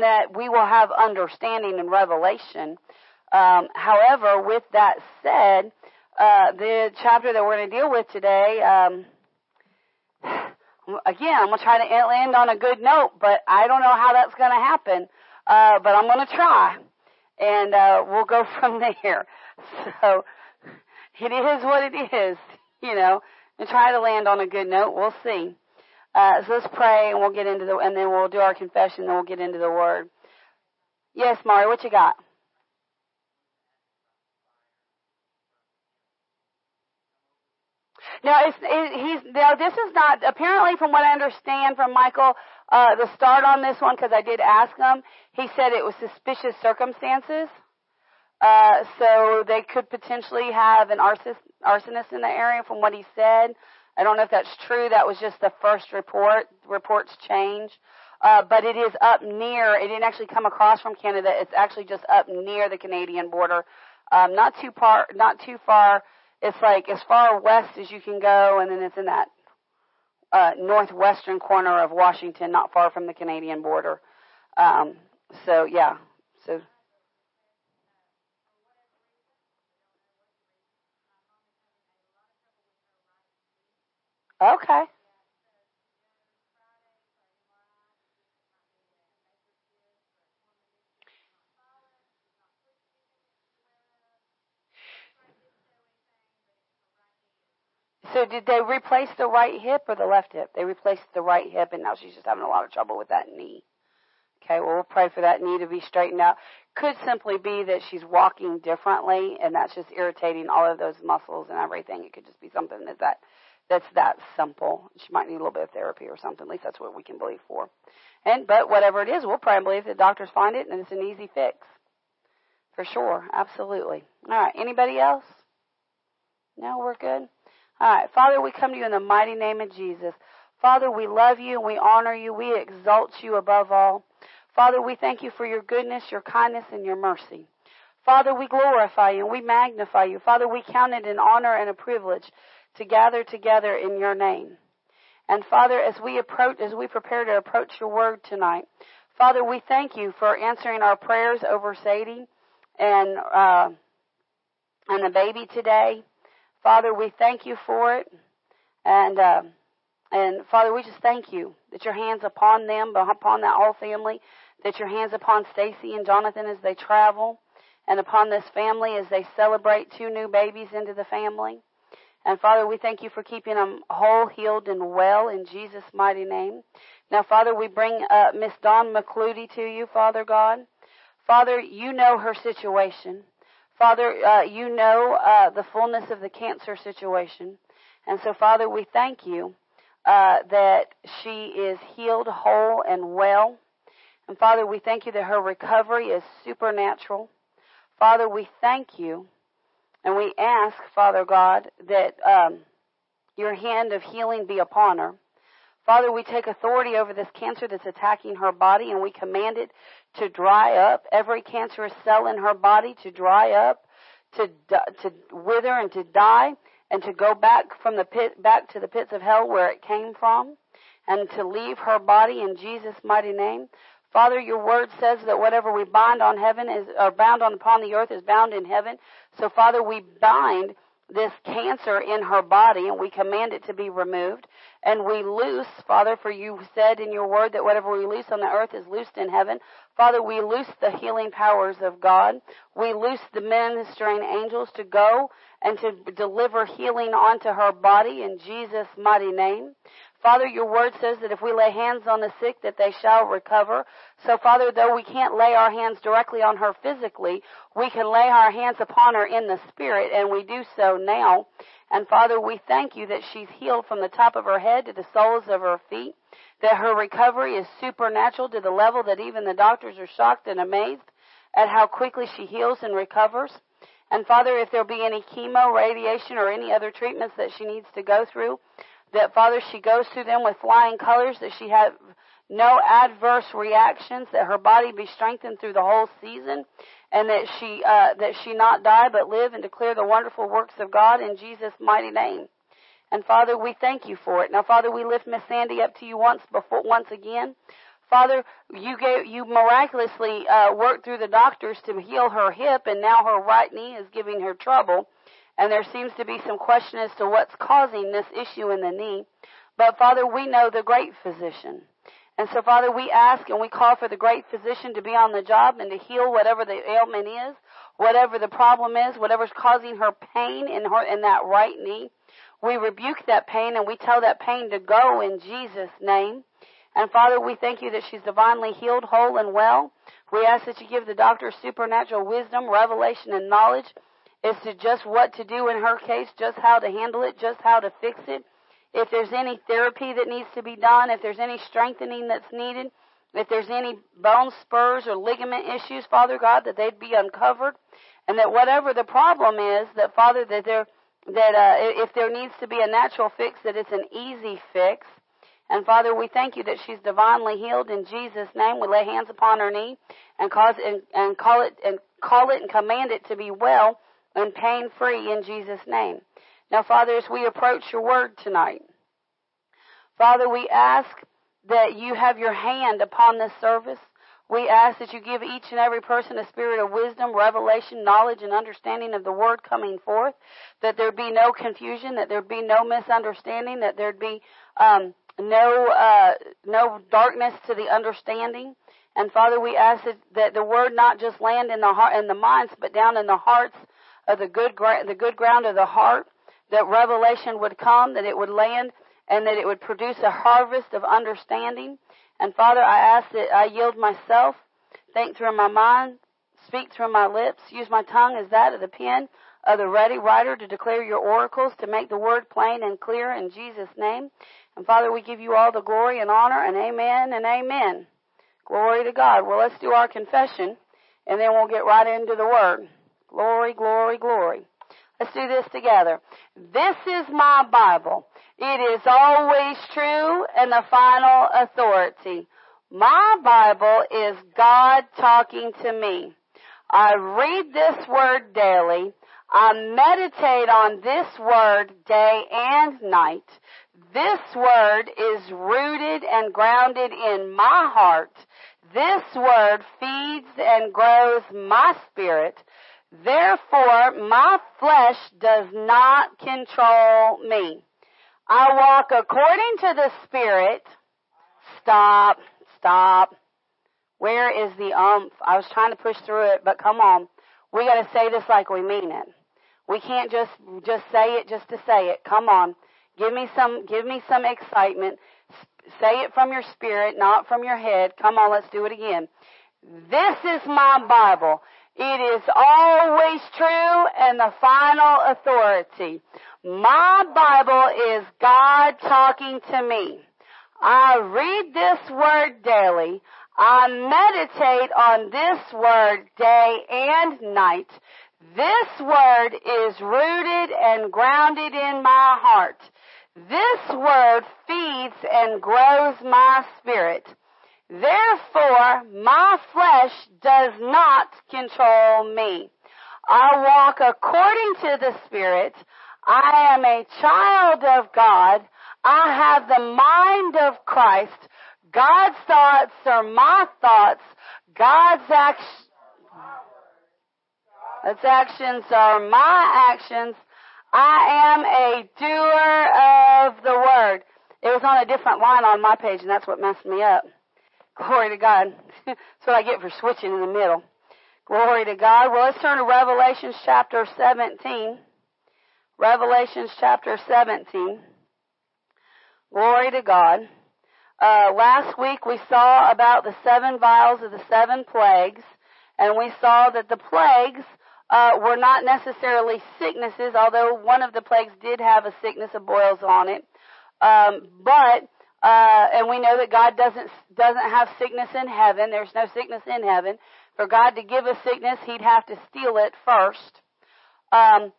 that we will have understanding and revelation. Um, however, with that said, uh, the chapter that we're going to deal with today, um, again, I'm going to try to end on a good note, but I don't know how that's going to happen. Uh, but I'm going to try, and uh, we'll go from there. So it is what it is, you know, and try to land on a good note. We'll see. Uh, so let's pray, and we'll get into the, and then we'll do our confession, and we'll get into the word. Yes, Mari, what you got? Now, it's, it, he's now. This is not apparently, from what I understand from Michael, uh, the start on this one because I did ask him. He said it was suspicious circumstances. Uh, so they could potentially have an arsonist in the area, from what he said. I don't know if that's true. That was just the first report. Reports change. Uh, but it is up near, it didn't actually come across from Canada. It's actually just up near the Canadian border. Um, not too far, not too far. It's like as far west as you can go, and then it's in that uh, northwestern corner of Washington, not far from the Canadian border. Um, so yeah, so. Okay. So did they replace the right hip or the left hip? They replaced the right hip and now she's just having a lot of trouble with that knee. Okay, well we'll pray for that knee to be straightened out. Could simply be that she's walking differently and that's just irritating all of those muscles and everything. It could just be something that's that that's that simple. She might need a little bit of therapy or something. At least that's what we can believe for. And but whatever it is, we'll pray and believe that doctors find it and it's an easy fix. For sure. Absolutely. All right. Anybody else? No, we're good. All right. Father, we come to you in the mighty name of Jesus. Father, we love you and we honor you. We exalt you above all. Father, we thank you for your goodness, your kindness, and your mercy. Father, we glorify you and we magnify you. Father, we count it an honor and a privilege to gather together in your name. And Father, as we approach, as we prepare to approach your word tonight, Father, we thank you for answering our prayers over Sadie and uh, and the baby today. Father, we thank you for it. And, uh, and Father, we just thank you that your hands upon them, upon that whole family, that your hands upon Stacy and Jonathan as they travel, and upon this family as they celebrate two new babies into the family. And Father, we thank you for keeping them whole, healed, and well in Jesus' mighty name. Now, Father, we bring uh, Miss Dawn McCludy to you, Father God. Father, you know her situation. Father, uh, you know uh, the fullness of the cancer situation. And so, Father, we thank you uh, that she is healed, whole, and well. And Father, we thank you that her recovery is supernatural. Father, we thank you and we ask, Father God, that um, your hand of healing be upon her. Father, we take authority over this cancer that's attacking her body and we command it to dry up, every cancerous cell in her body to dry up, to, to wither and to die, and to go back from the pit, back to the pits of hell where it came from, and to leave her body in Jesus' mighty name. Father, your word says that whatever we bind on heaven is, or bound on upon the earth is bound in heaven. So Father, we bind this cancer in her body and we command it to be removed. And we loose, Father, for you said in your word that whatever we loose on the earth is loosed in heaven. Father, we loose the healing powers of God. We loose the ministering angels to go and to deliver healing onto her body in Jesus' mighty name. Father, your word says that if we lay hands on the sick, that they shall recover. So, Father, though we can't lay our hands directly on her physically, we can lay our hands upon her in the spirit, and we do so now. And Father, we thank you that she's healed from the top of her head to the soles of her feet, that her recovery is supernatural to the level that even the doctors are shocked and amazed at how quickly she heals and recovers. And Father, if there'll be any chemo, radiation, or any other treatments that she needs to go through, that Father, she goes through them with flying colors, that she have no adverse reactions, that her body be strengthened through the whole season, and that she uh, that she not die but live and declare the wonderful works of God in Jesus' mighty name. And Father, we thank you for it. Now, Father, we lift Miss Sandy up to you once before once again. Father, you gave, you miraculously uh, worked through the doctors to heal her hip, and now her right knee is giving her trouble. And there seems to be some question as to what's causing this issue in the knee. But Father, we know the great physician. And so, Father, we ask and we call for the great physician to be on the job and to heal whatever the ailment is, whatever the problem is, whatever's causing her pain in her in that right knee. We rebuke that pain and we tell that pain to go in Jesus' name. And Father, we thank you that she's divinely healed, whole, and well. We ask that you give the doctor supernatural wisdom, revelation, and knowledge as to just what to do in her case, just how to handle it, just how to fix it. If there's any therapy that needs to be done, if there's any strengthening that's needed, if there's any bone spurs or ligament issues, Father God, that they'd be uncovered, and that whatever the problem is, that Father, that there, that uh, if there needs to be a natural fix, that it's an easy fix. And Father, we thank you that she's divinely healed in Jesus' name. We lay hands upon her knee and cause and, and call it and call it and command it to be well and pain free in Jesus' name. Now, Father, as we approach your word tonight, Father, we ask that you have your hand upon this service. We ask that you give each and every person a spirit of wisdom, revelation, knowledge, and understanding of the word coming forth. That there be no confusion, that there be no misunderstanding, that there be um, no uh, no darkness to the understanding. And Father, we ask that, that the word not just land in the heart in the minds, but down in the hearts of the good gra- the good ground of the heart. That revelation would come, that it would land, and that it would produce a harvest of understanding. And Father, I ask that I yield myself, think through my mind, speak through my lips, use my tongue as that of the pen of the ready writer to declare your oracles, to make the word plain and clear in Jesus' name. And Father, we give you all the glory and honor and amen and amen. Glory to God. Well, let's do our confession and then we'll get right into the word. Glory, glory, glory. Let's do this together. This is my Bible. It is always true and the final authority. My Bible is God talking to me. I read this word daily. I meditate on this word day and night. This word is rooted and grounded in my heart. This word feeds and grows my spirit. Therefore, my flesh does not control me. I walk according to the Spirit. Stop, stop. Where is the umph? I was trying to push through it, but come on. We gotta say this like we mean it. We can't just, just say it just to say it. Come on. Give me some, give me some excitement. Say it from your spirit, not from your head. Come on, let's do it again. This is my Bible. It is always true and the final authority. My Bible is God talking to me. I read this word daily. I meditate on this word day and night. This word is rooted and grounded in my heart. This word feeds and grows my spirit. Therefore, my flesh does not control me. I walk according to the Spirit. I am a child of God. I have the mind of Christ. God's thoughts are my thoughts. God's actions, actions are my actions. I am a doer of the word. It was on a different line on my page, and that's what messed me up. Glory to God. that's what I get for switching in the middle. Glory to God. Well, let's turn to Revelation chapter 17. Revelations chapter 17. Glory to God. Uh, last week we saw about the seven vials of the seven plagues, and we saw that the plagues uh, were not necessarily sicknesses, although one of the plagues did have a sickness of boils on it. Um, but uh, and we know that God doesn't doesn't have sickness in heaven. There's no sickness in heaven. For God to give us sickness, He'd have to steal it first. Um,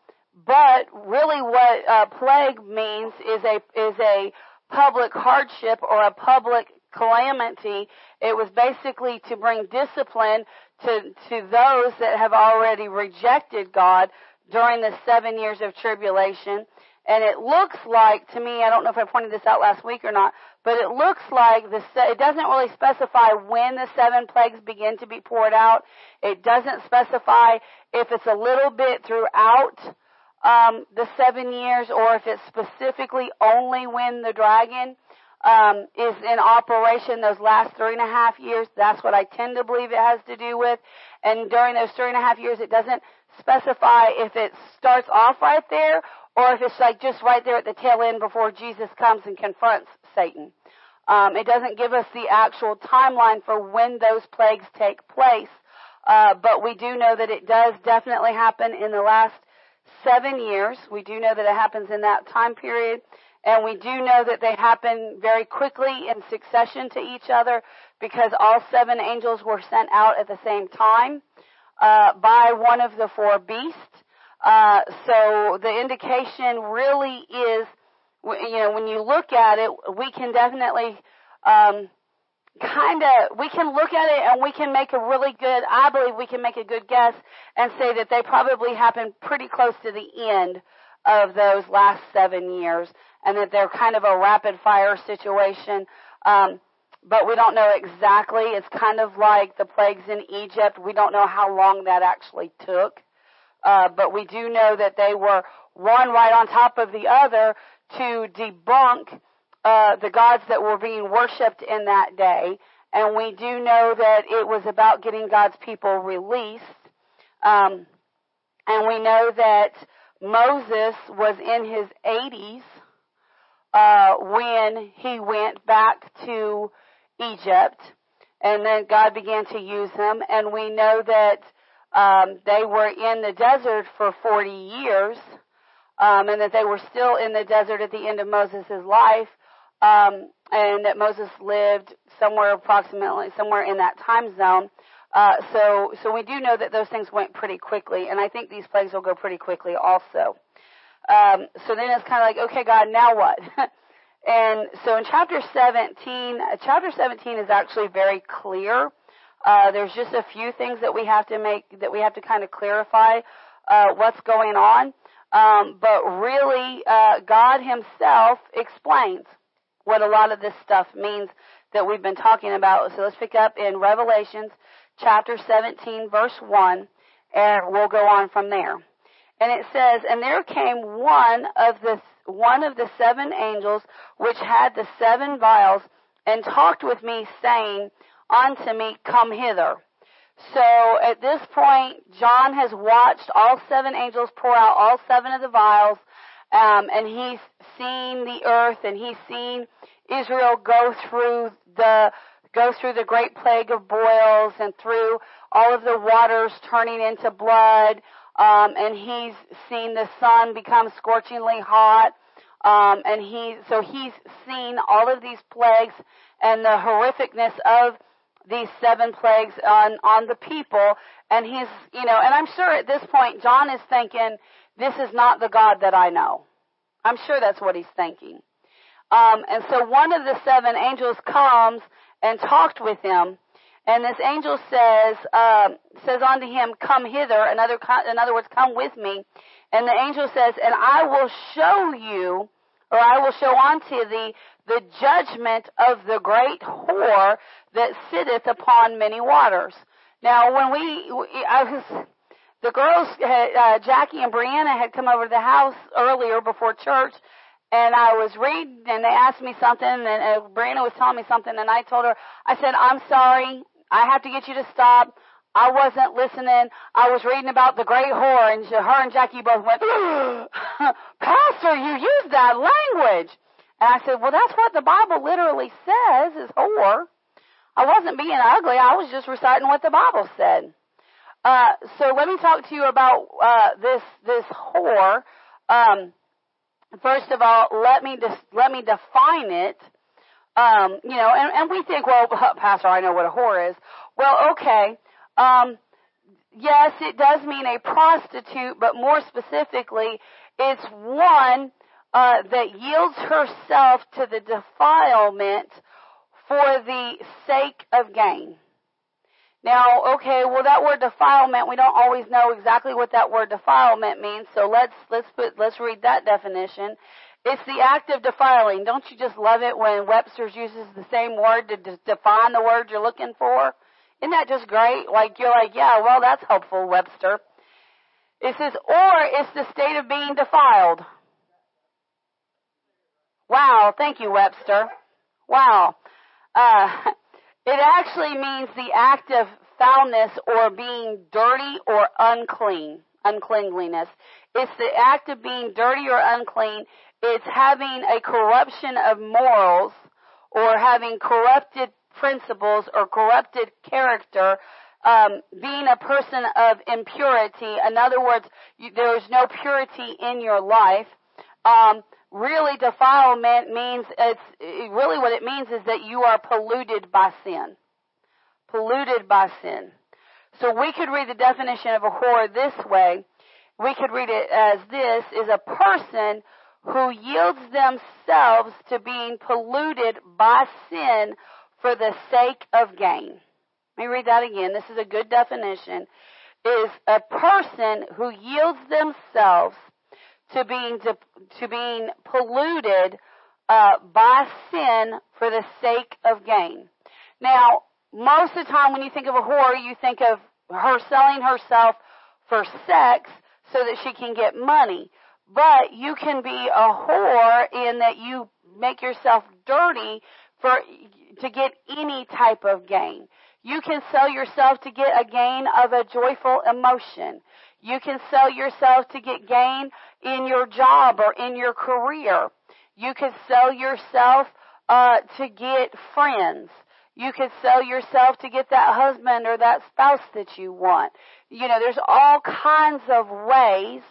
but really, what uh, plague means is a is a public hardship or a public calamity. It was basically to bring discipline to, to those that have already rejected God during the seven years of tribulation. and it looks like to me, I don't know if I pointed this out last week or not, but it looks like the it doesn't really specify when the seven plagues begin to be poured out. It doesn't specify if it's a little bit throughout um, the seven years or if it's specifically only when the dragon um, is in operation those last three and a half years. That's what I tend to believe it has to do with. And during those three and a half years, it doesn't specify if it starts off right there or if it's like just right there at the tail end before Jesus comes and confronts Satan. Um, it doesn't give us the actual timeline for when those plagues take place, uh, but we do know that it does definitely happen in the last seven years. We do know that it happens in that time period. And we do know that they happen very quickly in succession to each other because all seven angels were sent out at the same time uh, by one of the four beasts. Uh, so the indication really is, you know, when you look at it, we can definitely um, kind of we can look at it and we can make a really good I believe we can make a good guess and say that they probably happened pretty close to the end of those last seven years and that they're kind of a rapid fire situation. Um, but we don't know exactly. It's kind of like the plagues in Egypt. We don't know how long that actually took. Uh, but we do know that they were one right on top of the other to debunk uh, the gods that were being worshipped in that day. And we do know that it was about getting God's people released. Um, and we know that Moses was in his 80s uh, when he went back to Egypt, and then God began to use him. And we know that um, they were in the desert for 40 years, um, and that they were still in the desert at the end of Moses' life, um, and that Moses lived somewhere approximately somewhere in that time zone. Uh, so, so we do know that those things went pretty quickly, and I think these plagues will go pretty quickly also. Um, so then it's kind of like, okay, God, now what? and so in chapter 17, chapter 17 is actually very clear. Uh, there's just a few things that we have to make, that we have to kind of clarify, uh, what's going on. Um, but really, uh, God Himself explains what a lot of this stuff means that we've been talking about. So let's pick up in Revelations chapter 17 verse 1 and we'll go on from there. And it says, and there came one of the, one of the seven angels which had the seven vials and talked with me saying unto me, come hither. So at this point, John has watched all seven angels pour out all seven of the vials, um, and he's seen the earth and he's seen Israel go through the go through the great plague of boils and through all of the waters turning into blood. Um, and he's seen the sun become scorchingly hot. Um, and he, so he's seen all of these plagues and the horrificness of these seven plagues on, on the people. And he's, you know, and I'm sure at this point, John is thinking, this is not the God that I know. I'm sure that's what he's thinking. Um, and so one of the seven angels comes and talked with him. And this angel says, uh, says unto him, come hither. In other, in other words, come with me. And the angel says, and I will show you, or I will show unto thee the judgment of the great whore that sitteth upon many waters. Now, when we, I was, the girls, had, uh, Jackie and Brianna had come over to the house earlier before church, and I was reading, and they asked me something, and uh, Brianna was telling me something, and I told her, I said, I'm sorry, I have to get you to stop. I wasn't listening. I was reading about the great whore, and her and Jackie both went, Pastor, you used that language. And I said, well, that's what the Bible literally says is whore. I wasn't being ugly. I was just reciting what the Bible said. Uh, so let me talk to you about uh, this this whore. Um, first of all, let me dis- let me define it. Um, you know, and, and we think, well, Pastor, I know what a whore is. Well, okay. Um, yes, it does mean a prostitute, but more specifically, it's one uh, that yields herself to the defilement for the sake of gain. Now, okay, well that word defilement, we don't always know exactly what that word defilement means, so let's, let's put, let's read that definition. It's the act of defiling. Don't you just love it when Webster's uses the same word to de- define the word you're looking for? Isn't that just great? Like you're like, yeah, well that's helpful, Webster. It says, or it's the state of being defiled. Wow, thank you, Webster. Wow. Uh, it actually means the act of foulness or being dirty or unclean, uncleanliness. It's the act of being dirty or unclean. It's having a corruption of morals or having corrupted principles or corrupted character, um, being a person of impurity. In other words, you, there is no purity in your life. Um, really, defilement means it's really what it means is that you are polluted by sin. Polluted by sin. So we could read the definition of a whore this way. We could read it as this is a person who yields themselves to being polluted by sin for the sake of gain. Let me read that again. This is a good definition. Is a person who yields themselves to being to, being polluted uh, by sin for the sake of gain. Now, most of the time when you think of a whore, you think of her selling herself for sex so that she can get money. But you can be a whore in that you make yourself dirty for to get any type of gain. You can sell yourself to get a gain of a joyful emotion. You can sell yourself to get gain in your job or in your career. You could sell yourself uh, to get friends. You could sell yourself to get that husband or that spouse that you want. You know, there's all kinds of ways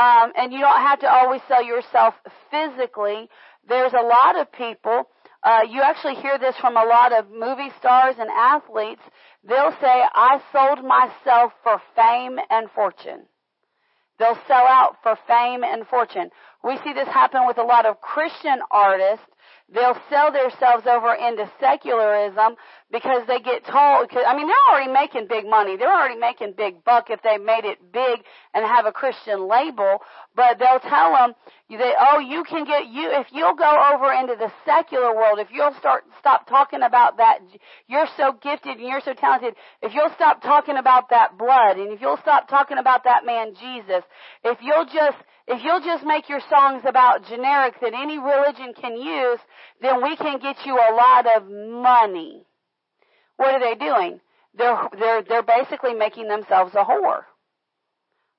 um, and you don't have to always sell yourself physically. There's a lot of people, uh, you actually hear this from a lot of movie stars and athletes. They'll say, I sold myself for fame and fortune. They'll sell out for fame and fortune. We see this happen with a lot of Christian artists They'll sell themselves over into secularism because they get told, I mean, they're already making big money. They're already making big buck if they made it big and have a Christian label, but they'll tell them that, oh, you can get, you, if you'll go over into the secular world, if you'll start, stop talking about that, you're so gifted and you're so talented, if you'll stop talking about that blood and if you'll stop talking about that man Jesus, if you'll just, if you'll just make your songs about generic that any religion can use, then we can get you a lot of money. What are they doing? They're, they're, they're basically making themselves a whore.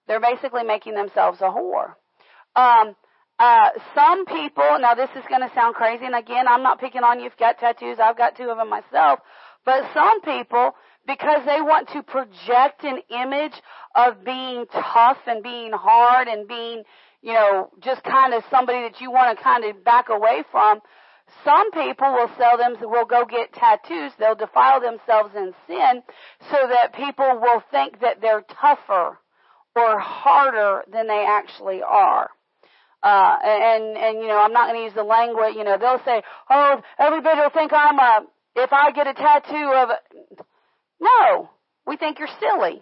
They're basically making themselves a whore. Um, uh, some people, now this is going to sound crazy, and again, I'm not picking on you. You've got tattoos. I've got two of them myself. But some people, because they want to project an image of being tough and being hard and being, you know, just kind of somebody that you want to kind of back away from. Some people will sell them, will go get tattoos. They'll defile themselves in sin so that people will think that they're tougher or harder than they actually are. Uh, and, and, you know, I'm not going to use the language, you know, they'll say, oh, everybody will think I'm a, if I get a tattoo of, no, we think you're silly.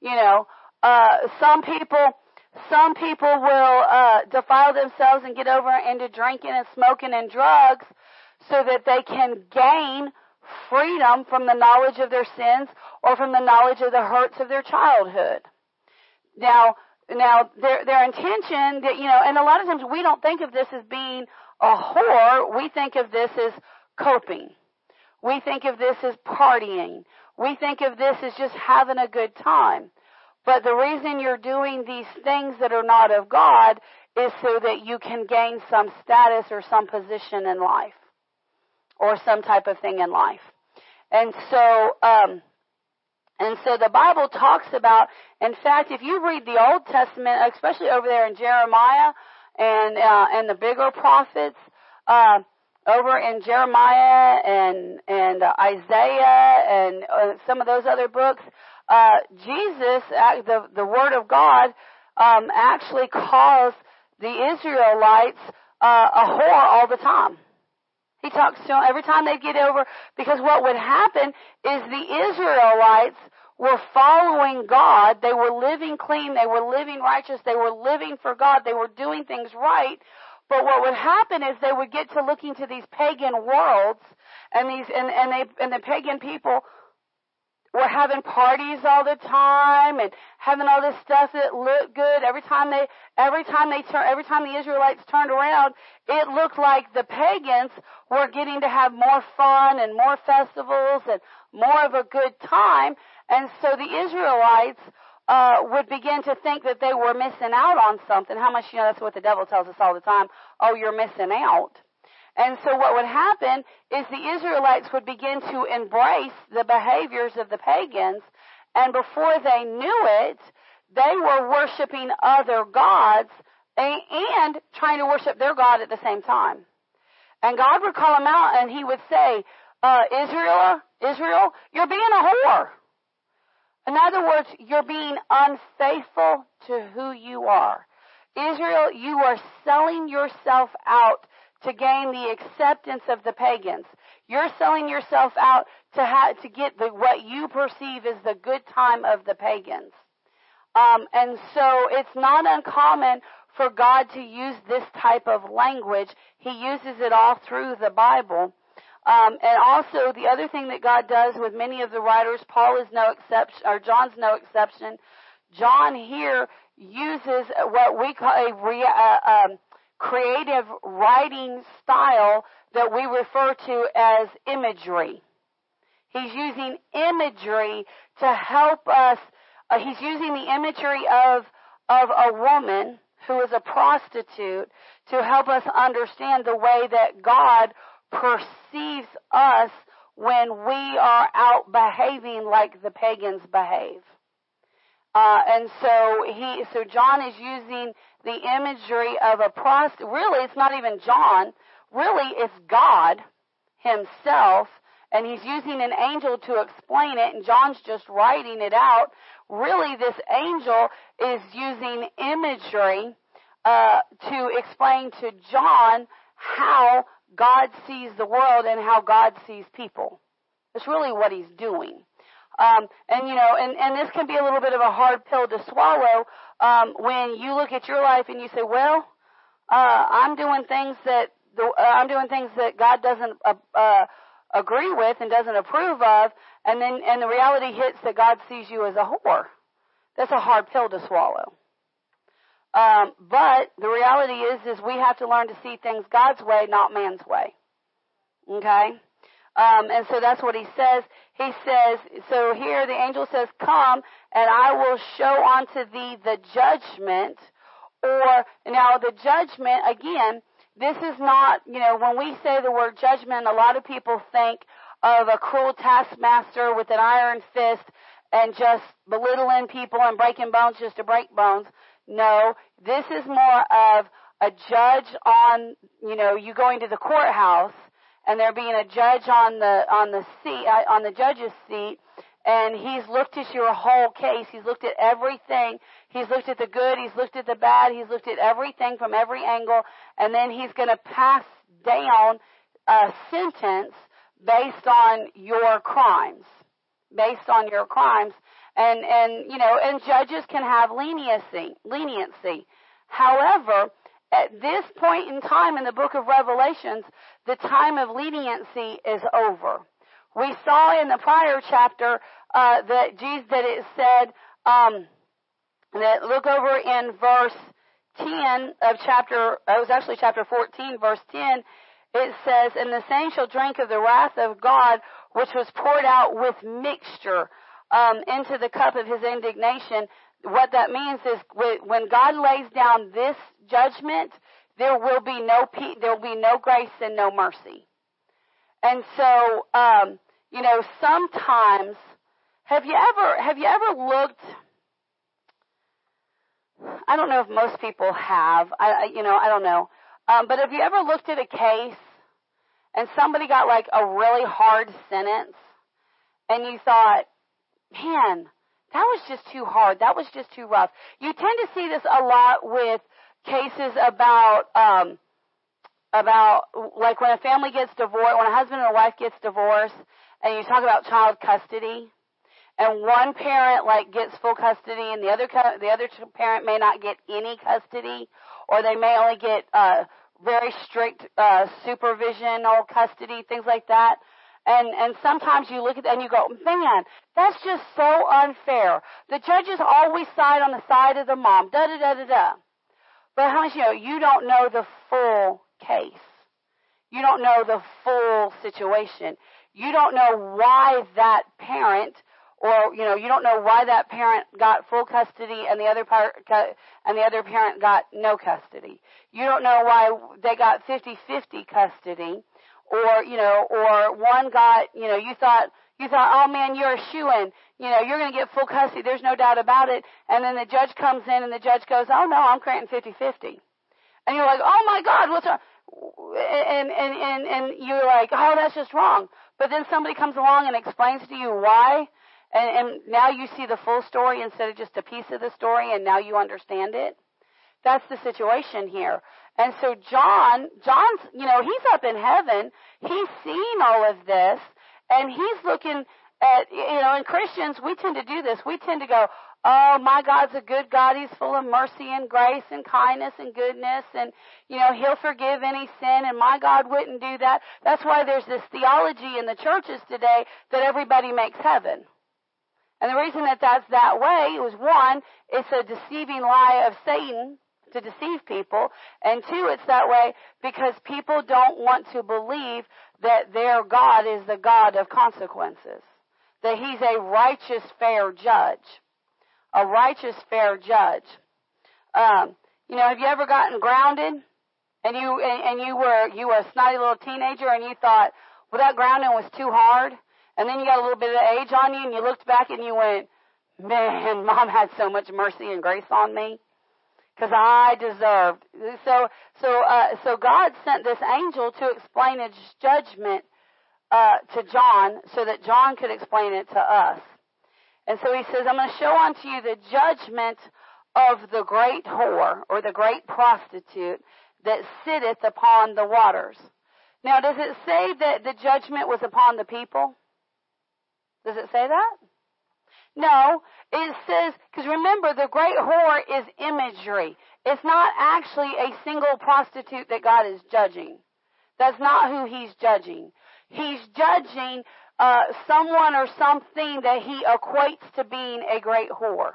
You know, uh, some people, some people will uh, defile themselves and get over into drinking and smoking and drugs so that they can gain freedom from the knowledge of their sins or from the knowledge of the hurts of their childhood. Now, now their their intention that you know, and a lot of times we don't think of this as being a whore. We think of this as coping. We think of this as partying. We think of this as just having a good time. But the reason you're doing these things that are not of God is so that you can gain some status or some position in life or some type of thing in life. And so, um, and so the Bible talks about, in fact, if you read the Old Testament, especially over there in Jeremiah and, uh, and the bigger prophets, uh, over in Jeremiah and and uh, Isaiah and uh, some of those other books, uh, Jesus, uh, the the Word of God, um, actually calls the Israelites uh, a whore all the time. He talks to them every time they get over because what would happen is the Israelites were following God. They were living clean. They were living righteous. They were living for God. They were doing things right. But what would happen is they would get to looking to these pagan worlds and these and, and they and the pagan people were having parties all the time and having all this stuff that looked good. Every time they, every time they turn, every time the Israelites turned around, it looked like the pagans were getting to have more fun and more festivals and more of a good time. And so the Israelites, uh, would begin to think that they were missing out on something. How much, you know, that's what the devil tells us all the time. Oh, you're missing out. And so what would happen is the Israelites would begin to embrace the behaviors of the pagans, and before they knew it, they were worshiping other gods and trying to worship their God at the same time. And God would call them out and he would say, uh, Israel, Israel, you're being a whore. In other words, you're being unfaithful to who you are. Israel, you are selling yourself out to gain the acceptance of the pagans. You're selling yourself out to ha- to get the, what you perceive as the good time of the pagans. Um, and so it's not uncommon for God to use this type of language. He uses it all through the Bible. Um, and also the other thing that God does with many of the writers, Paul is no exception, or John's no exception. John here uses what we call a re, uh, um, creative writing style that we refer to as imagery. He's using imagery to help us. Uh, he's using the imagery of of a woman who is a prostitute to help us understand the way that God perceives us when we are out behaving like the pagans behave. Uh, and so he, so John is using the imagery of a prostitute. Really, it's not even John. Really, it's God himself. And he's using an angel to explain it, and John's just writing it out. Really, this angel is using imagery uh, to explain to John how God sees the world and how God sees people. That's really what he's doing. Um, and you know, and, and this can be a little bit of a hard pill to swallow um, when you look at your life and you say, "Well, uh, I'm doing things that the, uh, I'm doing things that God doesn't uh, uh, agree with and doesn't approve of," and then and the reality hits that God sees you as a whore. That's a hard pill to swallow. Um, but the reality is, is we have to learn to see things God's way, not man's way. Okay. Um, and so that's what he says. He says, so here the angel says, come and I will show unto thee the judgment. Or, now the judgment, again, this is not, you know, when we say the word judgment, a lot of people think of a cruel taskmaster with an iron fist and just belittling people and breaking bones just to break bones. No, this is more of a judge on, you know, you going to the courthouse and there being a judge on the on the seat uh, on the judge's seat and he's looked at your whole case. He's looked at everything. He's looked at the good he's looked at the bad he's looked at everything from every angle and then he's going to pass down a sentence based on your crimes based on your crimes and and you know and judges can have leniency leniency however at this point in time in the book of Revelations, the time of leniency is over. We saw in the prior chapter uh, that Jesus that it said um, that look over in verse 10 of chapter it was actually chapter 14 verse 10 it says and the saints shall drink of the wrath of God which was poured out with mixture um, into the cup of his indignation what that means is when God lays down this judgment, there will be no there will be no grace and no mercy. And so, um, you know, sometimes have you ever have you ever looked? I don't know if most people have. I, you know, I don't know. Um, but have you ever looked at a case and somebody got like a really hard sentence, and you thought, man, that was just too hard. That was just too rough. You tend to see this a lot with cases about um, about like when a family gets divorced, when a husband and a wife gets divorced, and you talk about child custody, and one parent like gets full custody, and the other the other parent may not get any custody, or they may only get uh, very strict uh, supervisional custody, things like that. And and sometimes you look at that and you go, man, that's just so unfair. The judges always side on the side of the mom. Da da da da da. But how much you know? You don't know the full case. You don't know the full situation. You don't know why that parent or you know you don't know why that parent got full custody and the other part uh, and the other parent got no custody. You don't know why they got 50-50 custody or you know or one got you know you thought you thought oh man you're a shoe in you know you're going to get full custody. There's no doubt about it. And then the judge comes in and the judge goes oh no I'm granting 50-50 and you're like oh my god what's wrong? And and and and you're like oh that's just wrong. But then somebody comes along and explains to you why. And, and now you see the full story instead of just a piece of the story, and now you understand it. That's the situation here. And so John, John's, you know, he's up in heaven. He's seen all of this, and he's looking at, you know, in Christians, we tend to do this. We tend to go, oh, my God's a good God. He's full of mercy and grace and kindness and goodness, and, you know, He'll forgive any sin, and my God wouldn't do that. That's why there's this theology in the churches today that everybody makes heaven. And the reason that that's that way was one, it's a deceiving lie of Satan to deceive people, and two, it's that way because people don't want to believe that their God is the God of consequences, that He's a righteous, fair judge, a righteous, fair judge. Um, you know, have you ever gotten grounded, and you and, and you were you were a snotty little teenager, and you thought, well, that grounding was too hard? And then you got a little bit of age on you and you looked back and you went, man, mom had so much mercy and grace on me because I deserved. So, so, uh, so God sent this angel to explain his judgment, uh, to John so that John could explain it to us. And so he says, I'm going to show unto you the judgment of the great whore or the great prostitute that sitteth upon the waters. Now, does it say that the judgment was upon the people? Does it say that? No, it says, because remember, the great whore is imagery. It's not actually a single prostitute that God is judging. That's not who he's judging. He's judging uh, someone or something that he equates to being a great whore.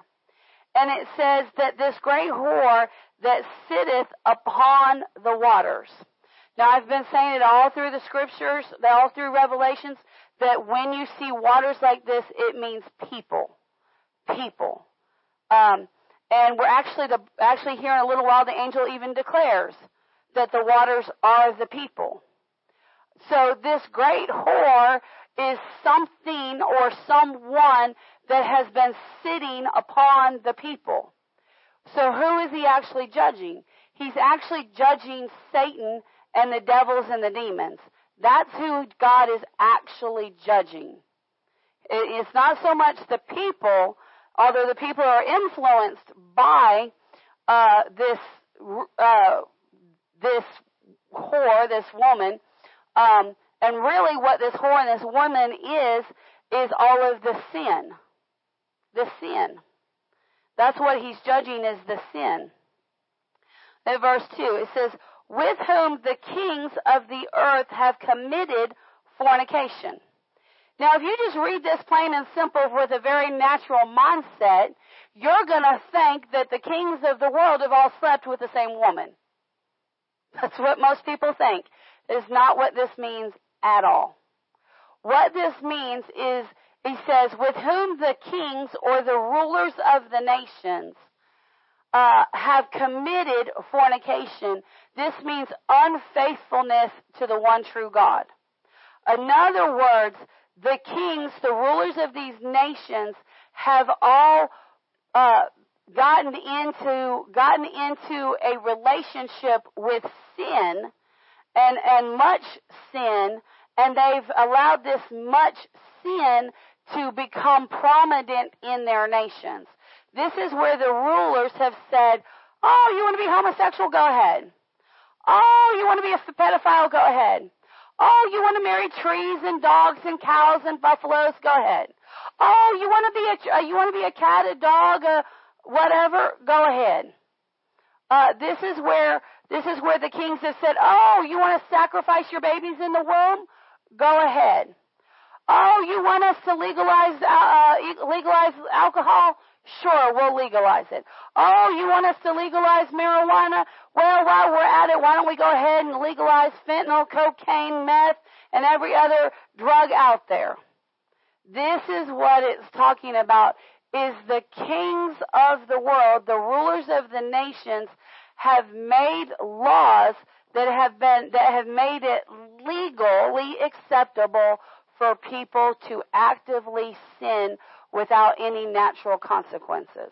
And it says that this great whore that sitteth upon the waters. Now I've been saying it all through the scriptures, all through Revelations that when you see waters like this, it means people. People. Um, and we're actually the, actually here in a little while, the angel even declares that the waters are the people. So this great whore is something or someone that has been sitting upon the people. So who is he actually judging? He's actually judging Satan and the devils and the demons. That's who God is actually judging. It's not so much the people, although the people are influenced by uh, this uh, this whore, this woman, um, and really what this whore and this woman is is all of the sin, the sin. That's what he's judging is the sin. In verse two, it says, with whom the kings of the earth have committed fornication. Now, if you just read this plain and simple with a very natural mindset, you're going to think that the kings of the world have all slept with the same woman. That's what most people think. It's not what this means at all. What this means is, he says, with whom the kings or the rulers of the nations uh, have committed fornication. This means unfaithfulness to the one true God. In other words, the kings, the rulers of these nations, have all uh, gotten into gotten into a relationship with sin and and much sin, and they've allowed this much sin to become prominent in their nations. This is where the rulers have said, oh, you want to be homosexual? Go ahead. Oh, you want to be a pedophile? Go ahead. Oh, you want to marry trees and dogs and cows and buffaloes? Go ahead. Oh, you want to be a uh, you want to be a cat, a dog, a whatever? Go ahead. Uh, this is where this is where the kings have said, "Oh, you want to sacrifice your babies in the womb? Go ahead." Oh, you want us to legalize uh, uh legalize alcohol? Sure, we'll legalize it. Oh, you want us to legalize marijuana? Well, while we're at it, why don't we go ahead and legalize fentanyl, cocaine, meth, and every other drug out there? This is what it's talking about is the kings of the world, the rulers of the nations have made laws that have been that have made it legally acceptable for people to actively sin without any natural consequences.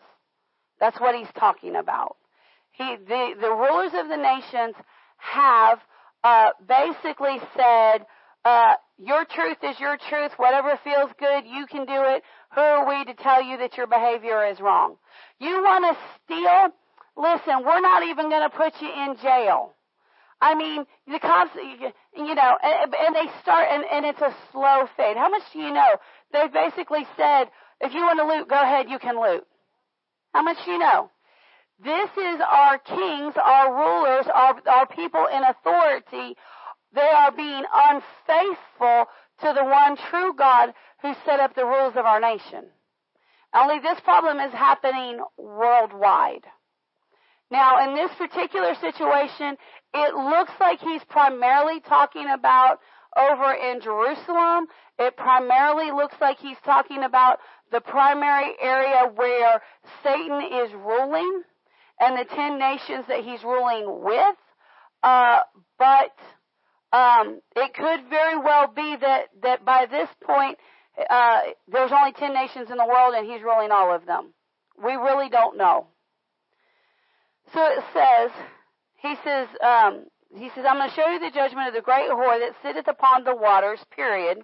That's what he's talking about. He, the, the rulers of the nations have uh, basically said, uh, your truth is your truth. Whatever feels good, you can do it. Who are we to tell you that your behavior is wrong? You want to steal? Listen, we're not even going to put you in jail. I mean, the cops, you know, and, they start, and, and it's a slow fade. How much do you know? They've basically said, if you want to loot, go ahead, you can loot. How much do you know? This is our kings, our rulers, our, our people in authority. They are being unfaithful to the one true God who set up the rules of our nation. Only this problem is happening worldwide. Now, in this particular situation, it looks like he's primarily talking about over in Jerusalem. It primarily looks like he's talking about the primary area where Satan is ruling and the ten nations that he's ruling with. Uh, but um, it could very well be that that by this point uh, there's only ten nations in the world and he's ruling all of them. We really don't know. So it says, he says, um, he says, I'm going to show you the judgment of the great whore that sitteth upon the waters, period.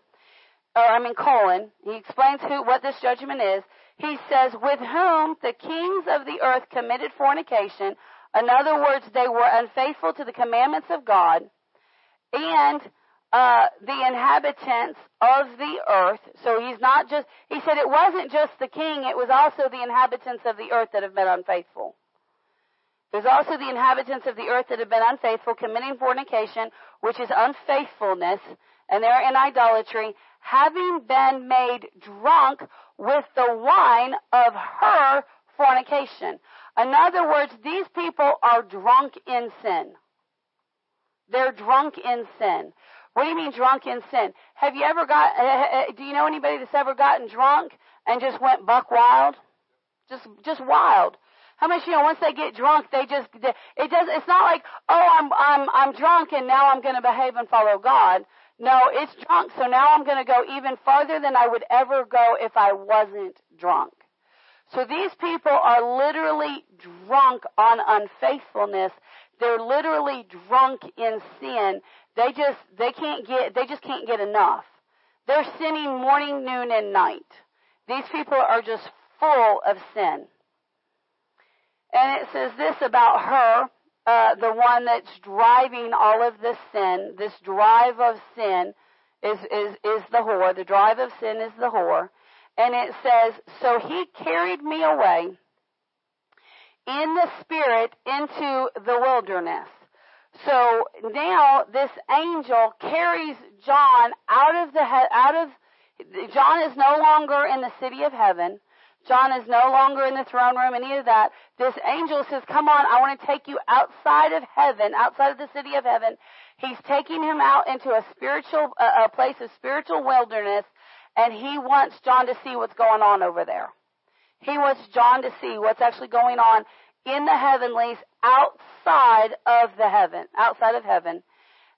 Or, I mean, colon. He explains who, what this judgment is. He says, with whom the kings of the earth committed fornication. In other words, they were unfaithful to the commandments of God. And, uh, the inhabitants of the earth. So he's not just, he said it wasn't just the king, it was also the inhabitants of the earth that have been unfaithful. There's also the inhabitants of the earth that have been unfaithful, committing fornication, which is unfaithfulness, and they're in idolatry, having been made drunk with the wine of her fornication. In other words, these people are drunk in sin. They're drunk in sin. What do you mean drunk in sin? Have you ever got, uh, uh, do you know anybody that's ever gotten drunk and just went buck wild? Just, just wild. How much you know? Once they get drunk, they just it does. It's not like oh, I'm I'm I'm drunk and now I'm going to behave and follow God. No, it's drunk, so now I'm going to go even farther than I would ever go if I wasn't drunk. So these people are literally drunk on unfaithfulness. They're literally drunk in sin. They just they can't get they just can't get enough. They're sinning morning, noon, and night. These people are just full of sin. And it says this about her, uh, the one that's driving all of this sin, this drive of sin is, is, is the whore. The drive of sin is the whore. And it says, So he carried me away in the spirit into the wilderness. So now this angel carries John out of the, out of, John is no longer in the city of heaven. John is no longer in the throne room, any of that. This angel says, Come on, I want to take you outside of heaven, outside of the city of heaven. He's taking him out into a spiritual, uh, a place of spiritual wilderness, and he wants John to see what's going on over there. He wants John to see what's actually going on in the heavenlies outside of the heaven, outside of heaven.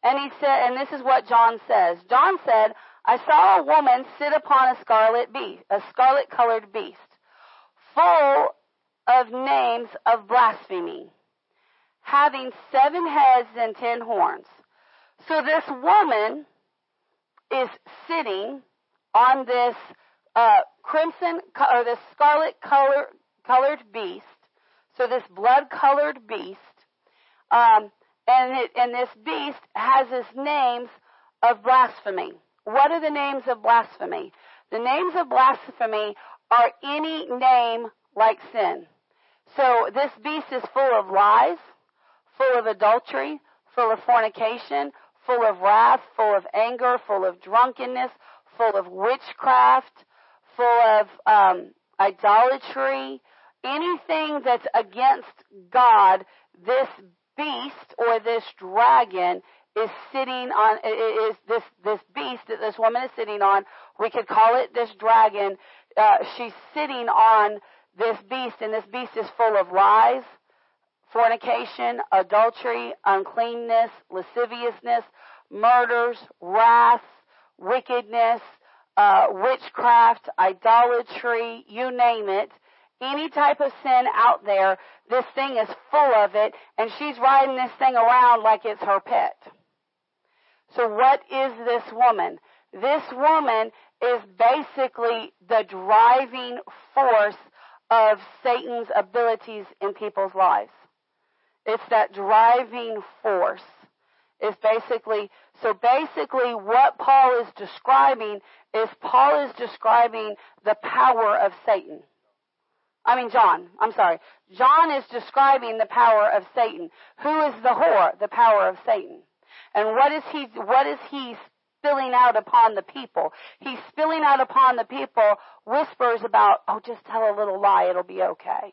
And he said, and this is what John says. John said, I saw a woman sit upon a scarlet beast, a scarlet colored beast full of names of blasphemy, having seven heads and ten horns. So this woman is sitting on this uh, crimson or this scarlet color, colored beast. So this blood colored beast, um, and it, and this beast has its names of blasphemy. What are the names of blasphemy? The names of blasphemy are any name like sin. So this beast is full of lies, full of adultery, full of fornication, full of wrath, full of anger, full of drunkenness, full of witchcraft, full of um, idolatry, anything that's against God, this beast or this dragon is sitting on is this this beast that this woman is sitting on. We could call it this dragon. Uh, she's sitting on this beast, and this beast is full of lies, fornication, adultery, uncleanness, lasciviousness, murders, wrath, wickedness, uh, witchcraft, idolatry, you name it. Any type of sin out there, this thing is full of it, and she's riding this thing around like it's her pet. So what is this woman? This woman is basically the driving force of Satan's abilities in people's lives. It's that driving force. Is basically, so basically what Paul is describing is Paul is describing the power of Satan. I mean John, I'm sorry. John is describing the power of Satan. Who is the whore? The power of Satan. And what is he, what is he spilling out upon the people. He's spilling out upon the people whispers about, oh, just tell a little lie, it'll be okay.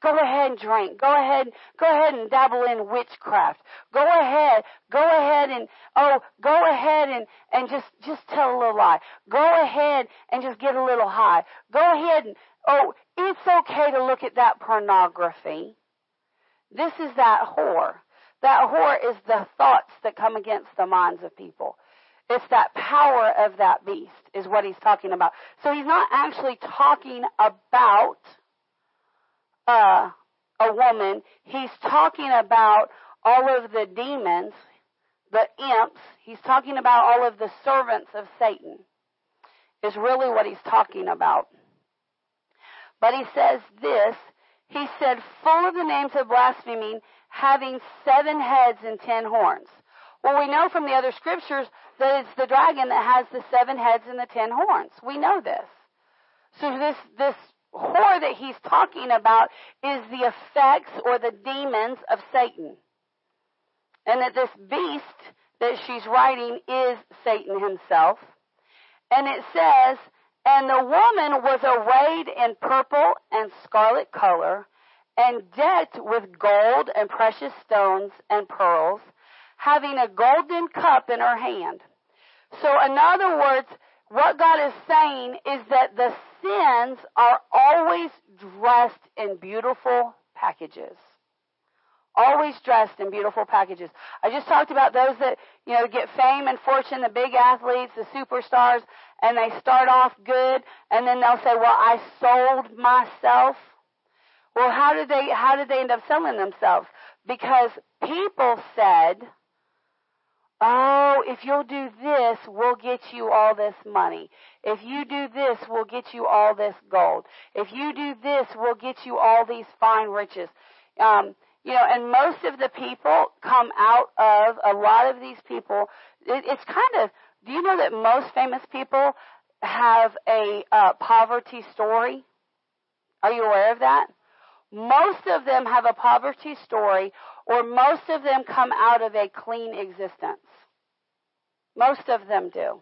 Go ahead and drink. Go ahead, go ahead and dabble in witchcraft. Go ahead, go ahead and, oh, go ahead and, and just, just tell a little lie. Go ahead and just get a little high. Go ahead and, oh, it's okay to look at that pornography. This is that whore. That whore is the thoughts that come against the minds of people. It's that power of that beast is what he's talking about. So he's not actually talking about uh, a woman. He's talking about all of the demons, the imps. He's talking about all of the servants of Satan. Is really what he's talking about. But he says this. He said, full of the names of blaspheming, having seven heads and ten horns. Well, we know from the other scriptures that it's the dragon that has the seven heads and the ten horns. We know this. So this, this whore that he's talking about is the effects or the demons of Satan. And that this beast that she's riding is Satan himself. And it says, and the woman was arrayed in purple and scarlet color and decked with gold and precious stones and pearls having a golden cup in her hand. So in other words, what God is saying is that the sins are always dressed in beautiful packages. Always dressed in beautiful packages. I just talked about those that, you know, get fame and fortune, the big athletes, the superstars, and they start off good, and then they'll say, well, I sold myself. Well, how did they, how did they end up selling themselves? Because people said, Oh, if you'll do this, we'll get you all this money. If you do this, we'll get you all this gold. If you do this, we'll get you all these fine riches. Um, you know, and most of the people come out of, a lot of these people, it, it's kind of, do you know that most famous people have a uh, poverty story? Are you aware of that? Most of them have a poverty story or most of them come out of a clean existence. Most of them do.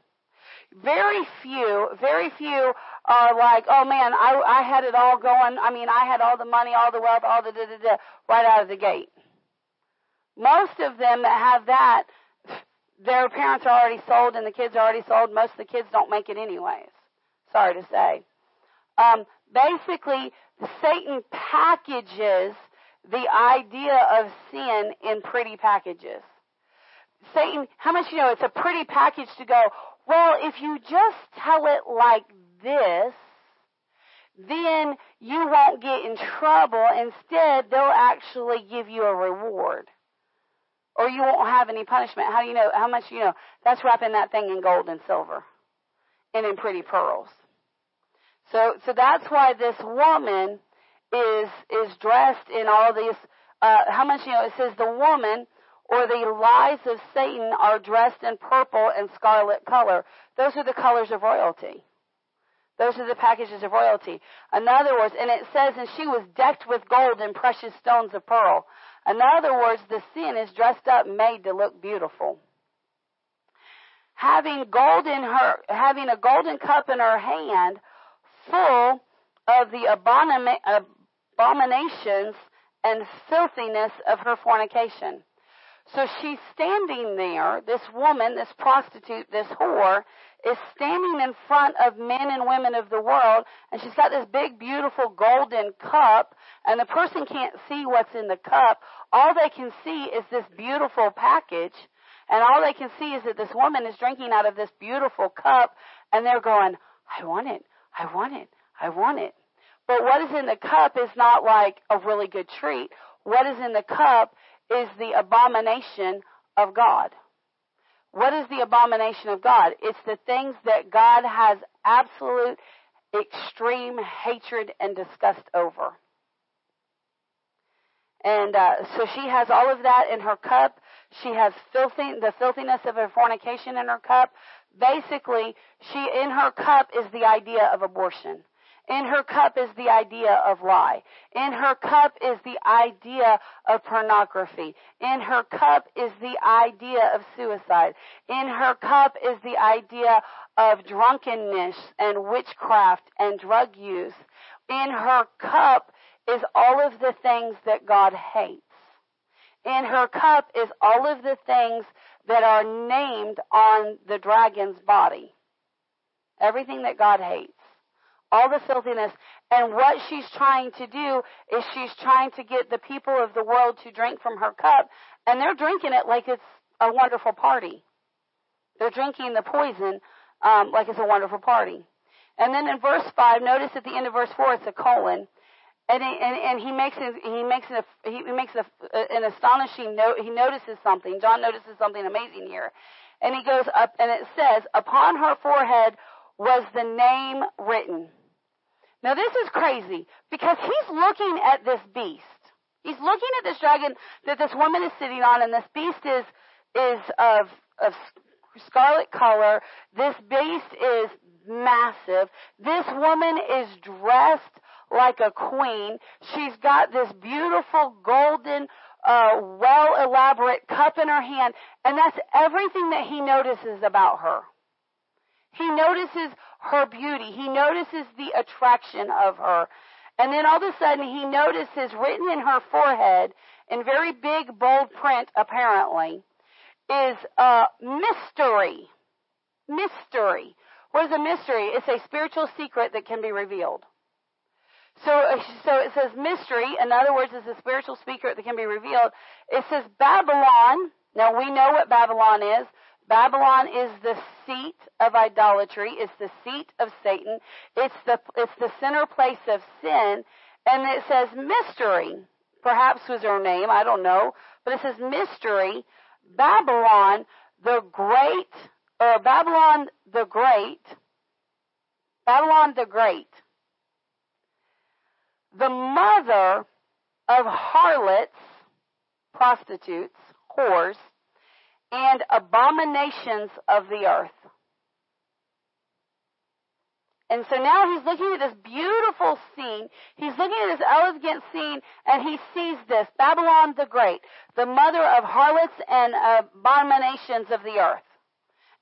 Very few, very few are like, oh man, I, I had it all going. I mean, I had all the money, all the wealth, all the da da da, right out of the gate. Most of them that have that, their parents are already sold and the kids are already sold. Most of the kids don't make it anyways. Sorry to say. Um, basically, Satan packages the idea of sin in pretty packages. Satan, how much you know it's a pretty package to go, well, if you just tell it like this, then you won't get in trouble. Instead, they'll actually give you a reward. Or you won't have any punishment. How do you know? How much you know? That's wrapping that thing in gold and silver and in pretty pearls. So, so that's why this woman is is dressed in all these. Uh, how much you know? It says the woman or the lies of Satan are dressed in purple and scarlet color. Those are the colors of royalty. Those are the packages of royalty. In other words, and it says, and she was decked with gold and precious stones of pearl. In other words, the sin is dressed up, made to look beautiful. Having gold in her, having a golden cup in her hand, full of the abominations and filthiness of her fornication. So she's standing there, this woman, this prostitute, this whore, is standing in front of men and women of the world, and she's got this big, beautiful golden cup, and the person can't see what's in the cup. All they can see is this beautiful package, and all they can see is that this woman is drinking out of this beautiful cup, and they're going, I want it, I want it, I want it. But what is in the cup is not like a really good treat. What is in the cup is the abomination of God. What is the abomination of God? It's the things that God has absolute, extreme hatred and disgust over. And uh, so she has all of that in her cup. She has filthy, the filthiness of her fornication in her cup. Basically, she in her cup is the idea of abortion. In her cup is the idea of lie. In her cup is the idea of pornography. In her cup is the idea of suicide. In her cup is the idea of drunkenness and witchcraft and drug use. In her cup is all of the things that God hates. In her cup is all of the things that are named on the dragon's body. Everything that God hates all the filthiness. And what she's trying to do is she's trying to get the people of the world to drink from her cup, and they're drinking it like it's a wonderful party. They're drinking the poison um, like it's a wonderful party. And then in verse five, notice at the end of verse four, it's a colon. And he, and, and he makes it, he makes it, he makes a, an astonishing note. He notices something. John notices something amazing here, and he goes up and it says, "Upon her forehead was the name written." Now this is crazy because he's looking at this beast. He's looking at this dragon that this woman is sitting on, and this beast is is of of scarlet color. This beast is massive. This woman is dressed like a queen. She's got this beautiful golden, uh, well elaborate cup in her hand, and that's everything that he notices about her. He notices her beauty. He notices the attraction of her. And then all of a sudden he notices written in her forehead in very big bold print apparently is a mystery. Mystery. What is a mystery? It's a spiritual secret that can be revealed. So, so it says mystery. In other words, it's a spiritual secret that can be revealed. It says Babylon. Now we know what Babylon is. Babylon is the seat of idolatry. It's the seat of Satan. It's the, it's the center place of sin. And it says mystery. Perhaps was her name. I don't know. But it says mystery. Babylon, the great, or Babylon the great. Babylon the great. The mother of harlots, prostitutes, whores, and abominations of the earth. And so now he's looking at this beautiful scene. He's looking at this elegant scene and he sees this Babylon the Great, the mother of harlots and abominations of the earth.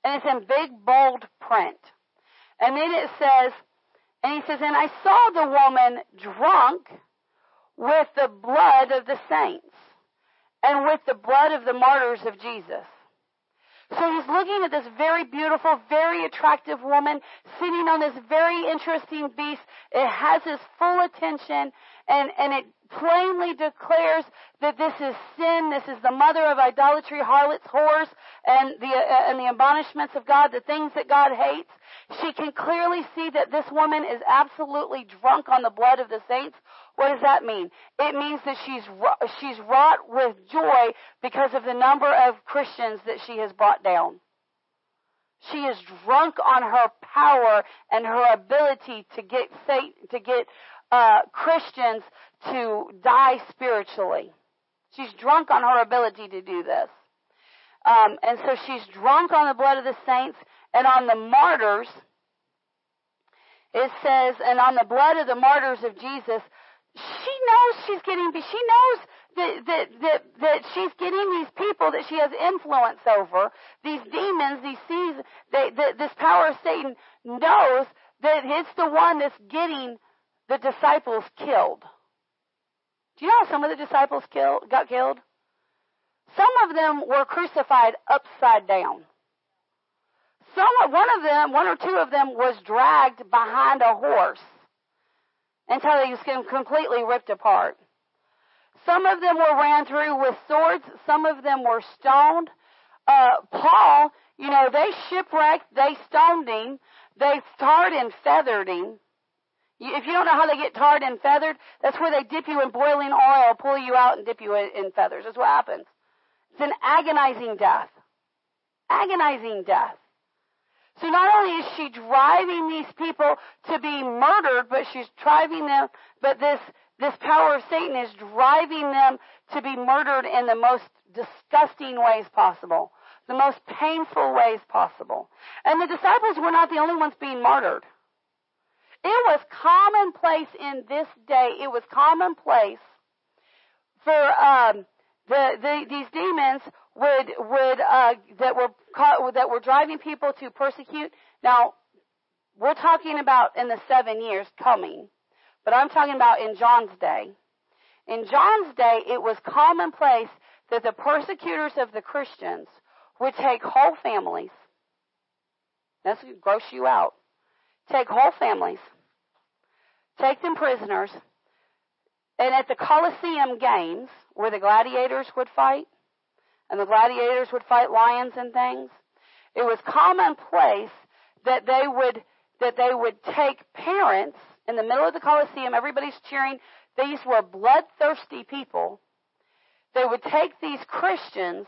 And it's in big bold print. And then it says, and he says, and I saw the woman drunk with the blood of the saints and with the blood of the martyrs of Jesus. So he's looking at this very beautiful, very attractive woman sitting on this very interesting beast. It has his full attention and, and it plainly declares that this is sin. This is the mother of idolatry, harlots, whores, and the, uh, and the admonishments of God, the things that God hates. She can clearly see that this woman is absolutely drunk on the blood of the saints. What does that mean? It means that she's, she's wrought with joy because of the number of Christians that she has brought down. She is drunk on her power and her ability to get to get uh, Christians to die spiritually. She's drunk on her ability to do this. Um, and so she's drunk on the blood of the saints and on the martyrs. It says, and on the blood of the martyrs of Jesus, she knows she's getting, she knows that, that, that, that she's getting these people that she has influence over, these demons, these seas, they, this power of Satan knows that it's the one that's getting the disciples killed. Do you know how some of the disciples killed, got killed? Some of them were crucified upside down. Some, one of them, one or two of them was dragged behind a horse until he was completely ripped apart. Some of them were ran through with swords. Some of them were stoned. Uh, Paul, you know, they shipwrecked, they stoned him, they tarred and feathered him. If you don't know how they get tarred and feathered, that's where they dip you in boiling oil, pull you out, and dip you in feathers. That's what happens. It's an agonizing death. Agonizing death. So not only is she driving these people to be murdered, but she's driving them, but this, this power of Satan is driving them to be murdered in the most disgusting ways possible, the most painful ways possible. And the disciples were not the only ones being martyred. It was commonplace in this day. It was commonplace for um, the, the, these demons would would uh, that were caught, that were driving people to persecute. Now, we're talking about in the seven years coming, but I'm talking about in John's day. In John's day, it was commonplace that the persecutors of the Christians would take whole families. That's gross you out. Take whole families take them prisoners, and at the Colosseum Games, where the gladiators would fight, and the gladiators would fight lions and things, it was commonplace that they would that they would take parents in the middle of the Colosseum, everybody's cheering. These were bloodthirsty people. They would take these Christians,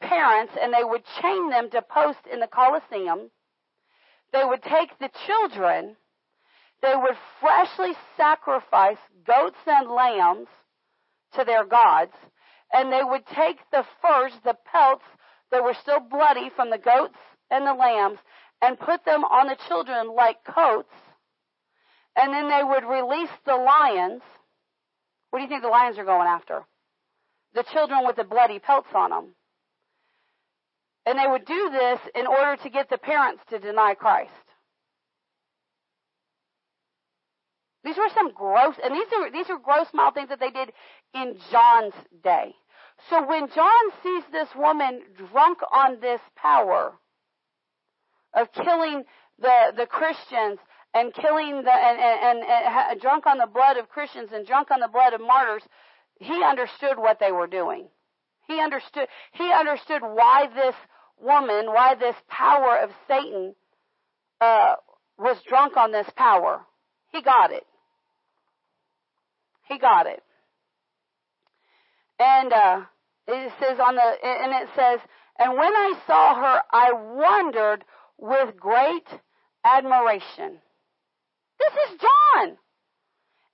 parents, and they would chain them to posts in the Colosseum. They would take the children they would freshly sacrifice goats and lambs to their gods, and they would take the furs, the pelts that were still bloody from the goats and the lambs, and put them on the children like coats, and then they would release the lions. What do you think the lions are going after? The children with the bloody pelts on them. And they would do this in order to get the parents to deny Christ. These were some gross, and these are these are gross mild things that they did in John's day. So when John sees this woman drunk on this power of killing the the Christians and killing the and, and, and, and drunk on the blood of Christians and drunk on the blood of martyrs, he understood what they were doing. He understood he understood why this woman, why this power of Satan uh, was drunk on this power. He got it. He got it. And uh, it says on the, and it says, and when I saw her, I wondered with great admiration. This is John.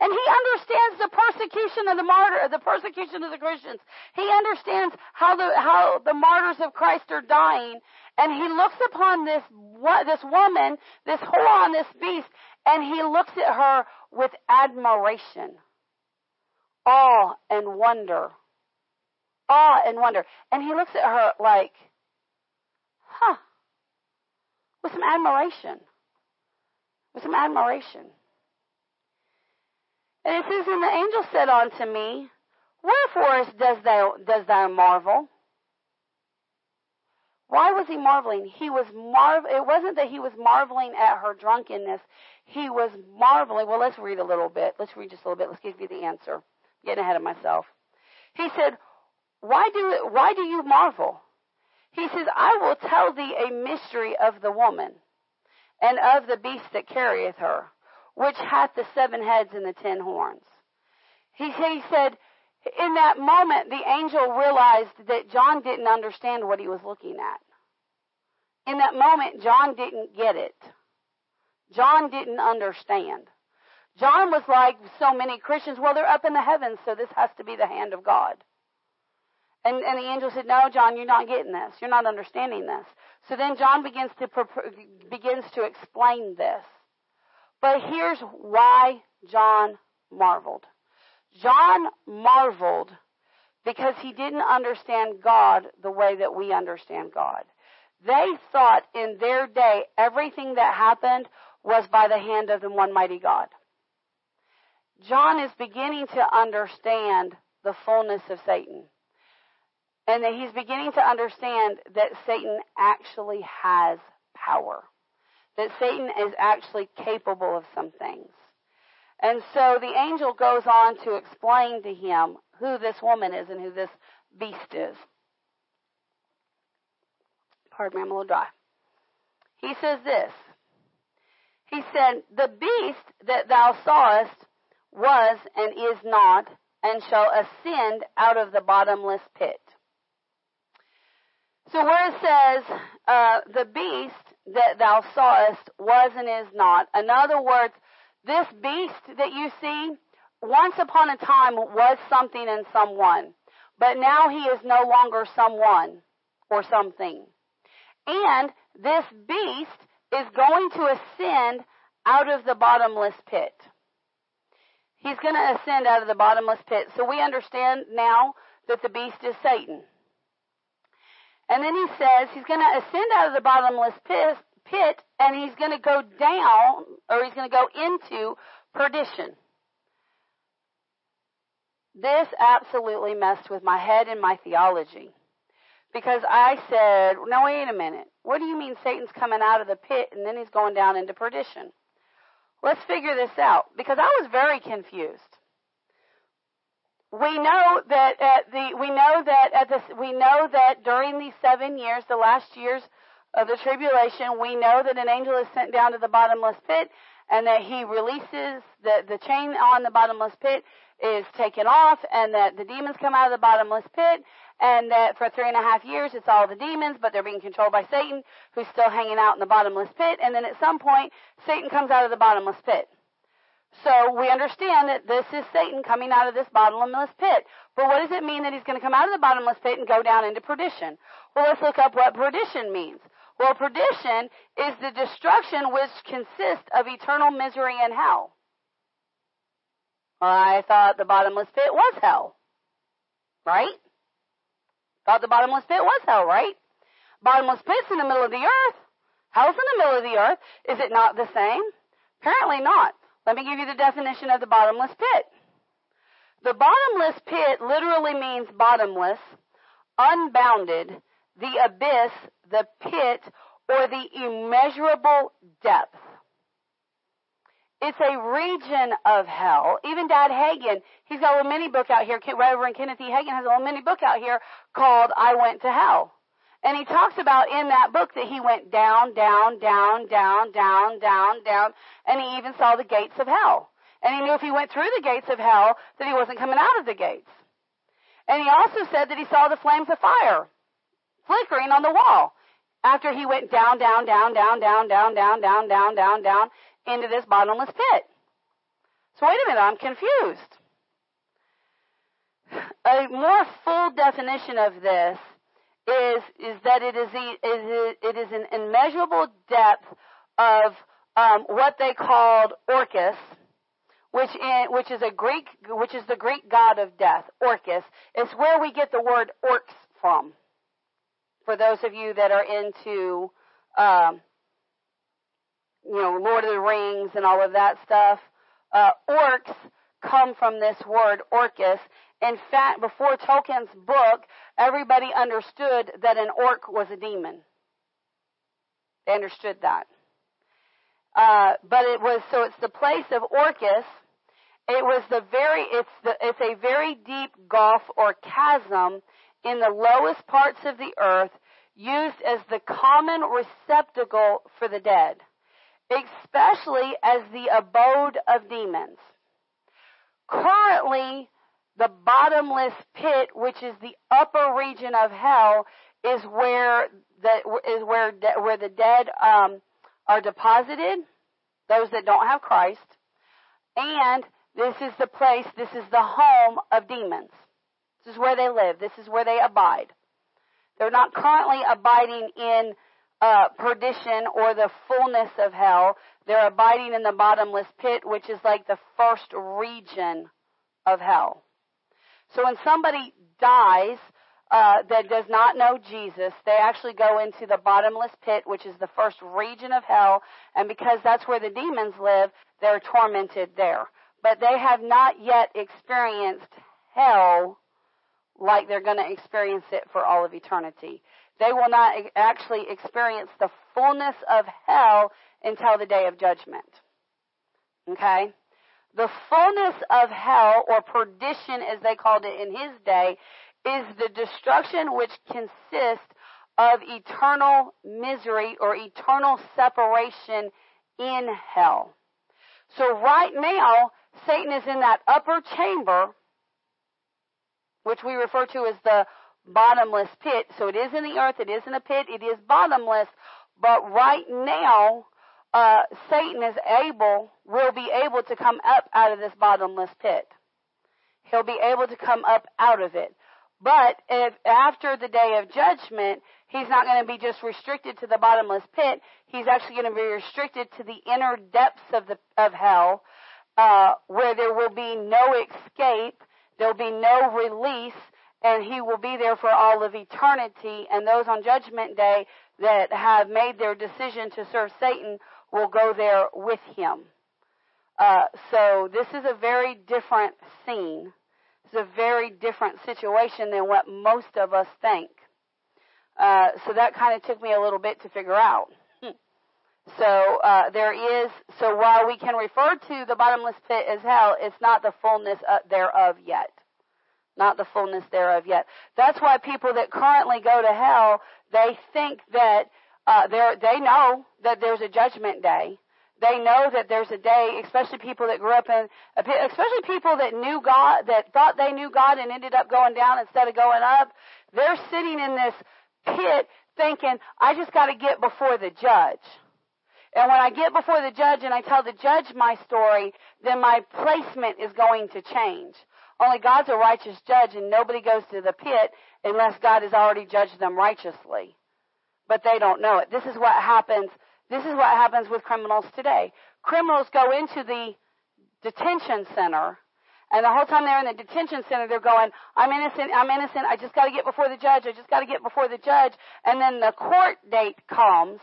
And he understands the persecution of the martyr, the persecution of the Christians. He understands how the, how the martyrs of Christ are dying. And he looks upon this, this woman, this whore on this beast, and he looks at her with admiration awe and wonder. Awe and wonder. And he looks at her like, huh, with some admiration. With some admiration. And it says, And the angel said unto me, Wherefore does thou, does thou marvel? Why was he marveling? He was marvel. It wasn't that he was marveling at her drunkenness. He was marveling. Well, let's read a little bit. Let's read just a little bit. Let's give you the answer getting ahead of myself. He said, why do, why do you marvel? He says, I will tell thee a mystery of the woman and of the beast that carrieth her, which hath the seven heads and the ten horns. He, he said, in that moment, the angel realized that John didn't understand what he was looking at. In that moment, John didn't get it. John didn't understand. John was like so many Christians, well, they're up in the heavens, so this has to be the hand of God. And, and the angel said, No, John, you're not getting this. You're not understanding this. So then John begins to, begins to explain this. But here's why John marveled. John marveled because he didn't understand God the way that we understand God. They thought in their day everything that happened was by the hand of the one mighty God. John is beginning to understand the fullness of Satan. And that he's beginning to understand that Satan actually has power. That Satan is actually capable of some things. And so the angel goes on to explain to him who this woman is and who this beast is. Pardon me, I'm a little dry. He says this. He said, The beast that thou sawest was and is not, and shall ascend out of the bottomless pit. So where it says, uh, the beast that thou sawest was and is not, in other words, this beast that you see, once upon a time was something and someone, but now he is no longer someone or something. And this beast is going to ascend out of the bottomless pit. He's going to ascend out of the bottomless pit. So we understand now that the beast is Satan. And then he says he's going to ascend out of the bottomless pit, pit and he's going to go down, or he's going to go into perdition. This absolutely messed with my head and my theology. Because I said, no, wait a minute. What do you mean Satan's coming out of the pit and then he's going down into perdition? Let's figure this out. Because I was very confused. We know that at the, we know that at the, we know that during these seven years, the last years of the tribulation, we know that an angel is sent down to the bottomless pit and that he releases the, the chain on the bottomless pit is taken off and that the demons come out of the bottomless pit and that for three and a half years it's all the demons, but they're being controlled by Satan who's still hanging out in the bottomless pit and then at some point Satan comes out of the bottomless pit. So we understand that this is Satan coming out of this bottomless pit. But what does it mean that he's going to come out of the bottomless pit and go down into perdition? Well, let's look up what perdition means. Well, perdition is the destruction which consists of eternal misery and hell. I thought the bottomless pit was hell. Right? Thought the bottomless pit was hell, right? Bottomless pit's in the middle of the earth. Hell's in the middle of the earth. Is it not the same? Apparently not. Let me give you the definition of the bottomless pit. The bottomless pit literally means bottomless, unbounded, the abyss, the pit, or the immeasurable depth. It's a region of hell. Even Dad Hagin, he's got a little mini book out here. Reverend Kenneth E. Hagin has a little mini book out here called I Went to Hell. And he talks about in that book that he went down, down, down, down, down, down, down, and he even saw the gates of hell. And he knew if he went through the gates of hell that he wasn't coming out of the gates. And he also said that he saw the flames of fire flickering on the wall after he went down, down, down, down, down, down, down, down, down, down, down into this bottomless pit. So wait a minute, I'm confused. A more full definition of this is is that it is it is an immeasurable depth of um, what they called Orcus, which in, which is a Greek which is the Greek god of death. Orcus. It's where we get the word orcs from for those of you that are into, um, you know, Lord of the Rings and all of that stuff, uh, orcs come from this word orcus. In fact, before Tolkien's book, everybody understood that an orc was a demon. They understood that. Uh, but it was so it's the place of Orcus. It was the very it's the it's a very deep gulf or chasm in the lowest parts of the earth used as the common receptacle for the dead, especially as the abode of demons. Currently, the bottomless pit, which is the upper region of hell, is where the is where de, where the dead um, are deposited, those that don't have Christ, and this is the place, this is the home of demons. This is where they live. This is where they abide. They're not currently abiding in uh, perdition or the fullness of hell. They're abiding in the bottomless pit, which is like the first region of hell. So when somebody dies uh, that does not know Jesus, they actually go into the bottomless pit, which is the first region of hell, and because that's where the demons live, they're tormented there. But they have not yet experienced hell like they're going to experience it for all of eternity. They will not actually experience the fullness of hell until the day of judgment. Okay? The fullness of hell, or perdition as they called it in his day, is the destruction which consists of eternal misery or eternal separation in hell. So right now, Satan is in that upper chamber, which we refer to as the bottomless pit. So it is in the earth, it is in a pit, it is bottomless, but right now, uh, Satan is able, will be able to come up out of this bottomless pit. He'll be able to come up out of it. But if after the day of judgment, he's not going to be just restricted to the bottomless pit. He's actually going to be restricted to the inner depths of the of hell, uh, where there will be no escape, there'll be no release, and he will be there for all of eternity. And those on Judgment Day that have made their decision to serve Satan will go there with him. Uh, so this is a very different scene. It's a very different situation than what most of us think. Uh, so that kind of took me a little bit to figure out. So uh, there is. So while we can refer to the bottomless pit as hell, it's not the fullness uh, thereof yet. Not the fullness thereof yet. That's why people that currently go to hell, they think that uh, they they know that there's a judgment day. They know that there's a day, especially people that grew up in, especially people that knew God, that thought they knew God and ended up going down instead of going up. They're sitting in this pit thinking, I just got to get before the judge. And when I get before the judge and I tell the judge my story, then my placement is going to change. Only God's a righteous judge and nobody goes to the pit unless God has already judged them righteously. But they don't know it. This is what happens this is what happens with criminals today. Criminals go into the detention center, and the whole time they're in the detention center, they're going, I'm innocent, I'm innocent, I just gotta get before the judge, I just gotta get before the judge. And then the court date comes,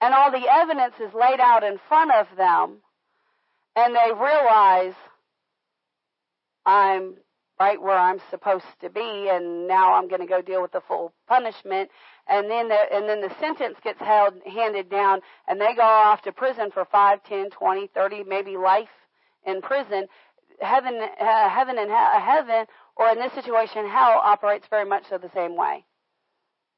and all the evidence is laid out in front of them, and they realize, I'm right where I'm supposed to be, and now I'm going to go deal with the full punishment. And then the and then the sentence gets held handed down, and they go off to prison for five, ten, twenty, thirty, maybe life in prison. Heaven, uh, heaven, and he- heaven, or in this situation, hell operates very much so the same way.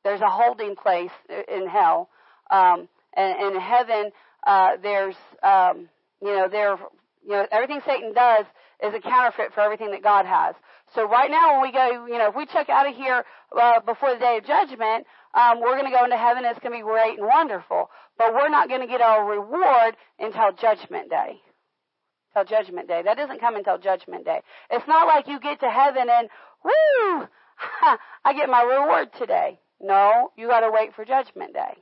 There's a holding place in hell, um, and in heaven, uh, there's um, you know there you know everything Satan does is a counterfeit for everything that God has. So right now, when we go, you know, if we check out of here uh, before the day of judgment, um, we're going to go into heaven. It's going to be great and wonderful. But we're not going to get our reward until judgment day. Until judgment day. That doesn't come until judgment day. It's not like you get to heaven and woo, I get my reward today. No, you got to wait for judgment day.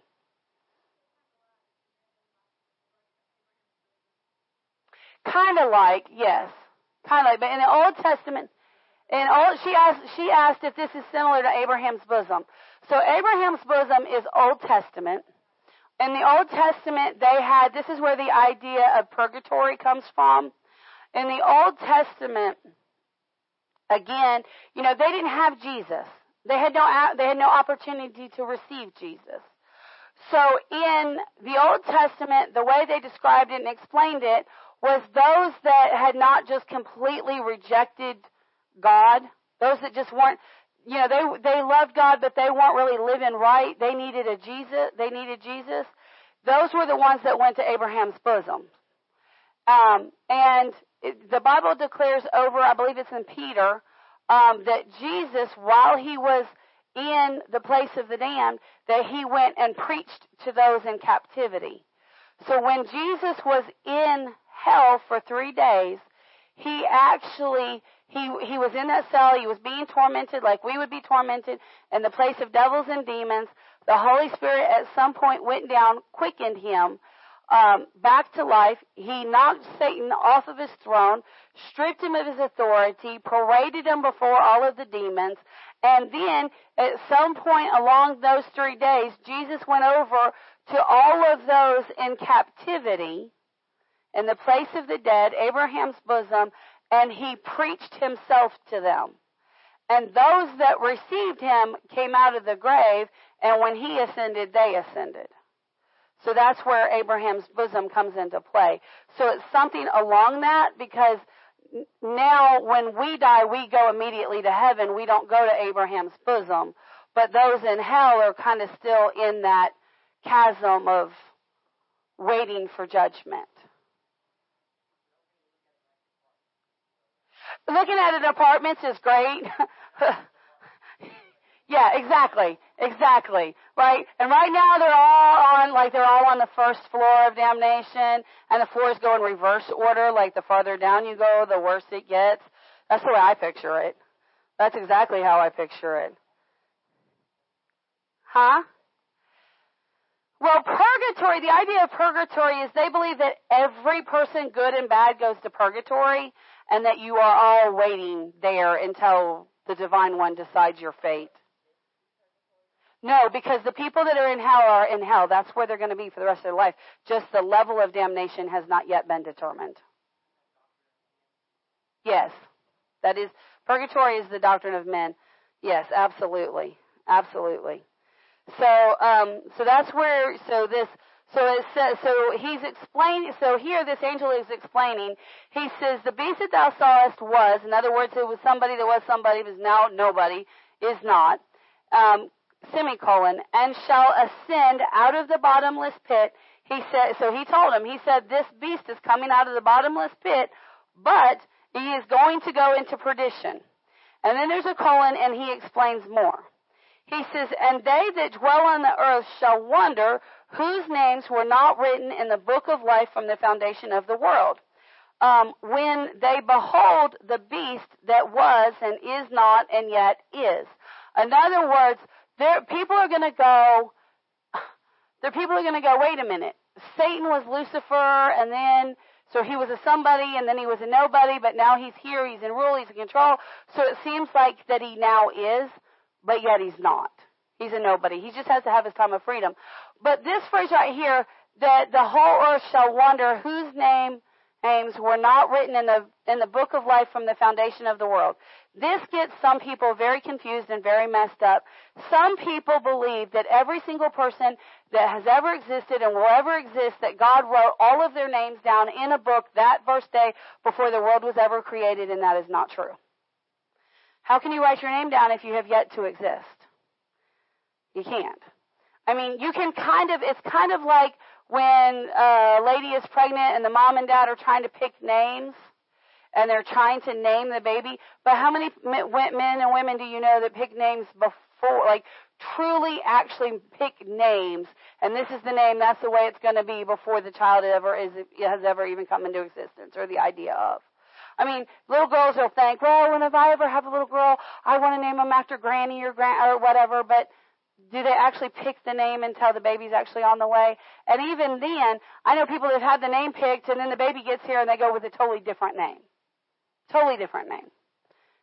Kind of like, yes. Like, but in the Old Testament, and all, she asked, she asked if this is similar to Abraham's bosom. So Abraham's bosom is Old Testament. In the Old Testament, they had, this is where the idea of purgatory comes from. In the Old Testament, again, you know, they didn't have Jesus. They had no, they had no opportunity to receive Jesus. So in the Old Testament, the way they described it and explained it was those that had not just completely rejected God. Those that just weren't, you know, they they loved God, but they weren't really living right. They needed a Jesus. They needed Jesus. Those were the ones that went to Abraham's bosom. Um, and it, the Bible declares over, I believe it's in Peter, um, that Jesus, while he was in the place of the damned, that he went and preached to those in captivity. So when Jesus was in hell for three days, he actually he he was in that cell. He was being tormented like we would be tormented in the place of devils and demons. The Holy Spirit at some point went down, quickened him um, back to life. He knocked Satan off of his throne, stripped him of his authority, paraded him before all of the demons, and then at some point along those three days, Jesus went over to all of those in captivity in the place of the dead, Abraham's bosom, and he preached himself to them. And those that received him came out of the grave, and when he ascended, they ascended. So that's where Abraham's bosom comes into play. So it's something along that because now when we die, we go immediately to heaven. We don't go to Abraham's bosom. But those in hell are kind of still in that chasm of waiting for judgment. Looking at an apartments is great. yeah, exactly. Exactly. Right? And right now they're all on, like they're all on the first floor of damnation, and the floors go in reverse order, like the farther down you go, the worse it gets. That's the way I picture it. That's exactly how I picture it. Huh? Well, purgatory, the idea of purgatory is they believe that every person, good and bad, goes to purgatory, and that you are all waiting there until the divine one decides your fate. No, because the people that are in hell are in hell. That's where they're going to be for the rest of their life. Just the level of damnation has not yet been determined. Yes. That is, purgatory is the doctrine of men. Yes, absolutely. Absolutely. So, um, so that's where, so this, so it says, so he's explaining, so here this angel is explaining, he says, the beast that thou sawest was, in other words, it was somebody that was somebody, was now nobody, is not, um, semicolon, and shall ascend out of the bottomless pit. He said, so he told him, he said, this beast is coming out of the bottomless pit, but he is going to go into perdition. And then there's a colon and he explains more. He says, and they that dwell on the earth shall wonder whose names were not written in the book of life from the foundation of the world. Um, when they behold the beast that was and is not and yet is. In other words, there, people are going to go, there people are going to go, wait a minute. Satan was Lucifer and then, so he was a somebody and then he was a nobody, but now he's here, he's in rule, he's in control. So it seems like that he now is, but yet he's not. He's a nobody. He just has to have his time of freedom. But this phrase right here, that the whole earth shall wonder whose name names were not written in the in the book of life from the foundation of the world. This gets some people very confused and very messed up. Some people believe that every single person that has ever existed and will ever exist, that God wrote all of their names down in a book that first day before the world was ever created, and that is not true. How can you write your name down if you have yet to exist? You can't. I mean, you can kind of, it's kind of like when a lady is pregnant and the mom and dad are trying to pick names and they're trying to name the baby. But how many men and women do you know that pick names before, like truly actually pick names and this is the name, that's the way it's going to be before the child ever is, has ever even come into existence or the idea of. I mean, little girls will think, well, when if I ever have a little girl, I want to name them after Granny or grand or whatever, but do they actually pick the name until the baby's actually on the way? And even then, I know people that have had the name picked and then the baby gets here and they go with a totally different name. Totally different name.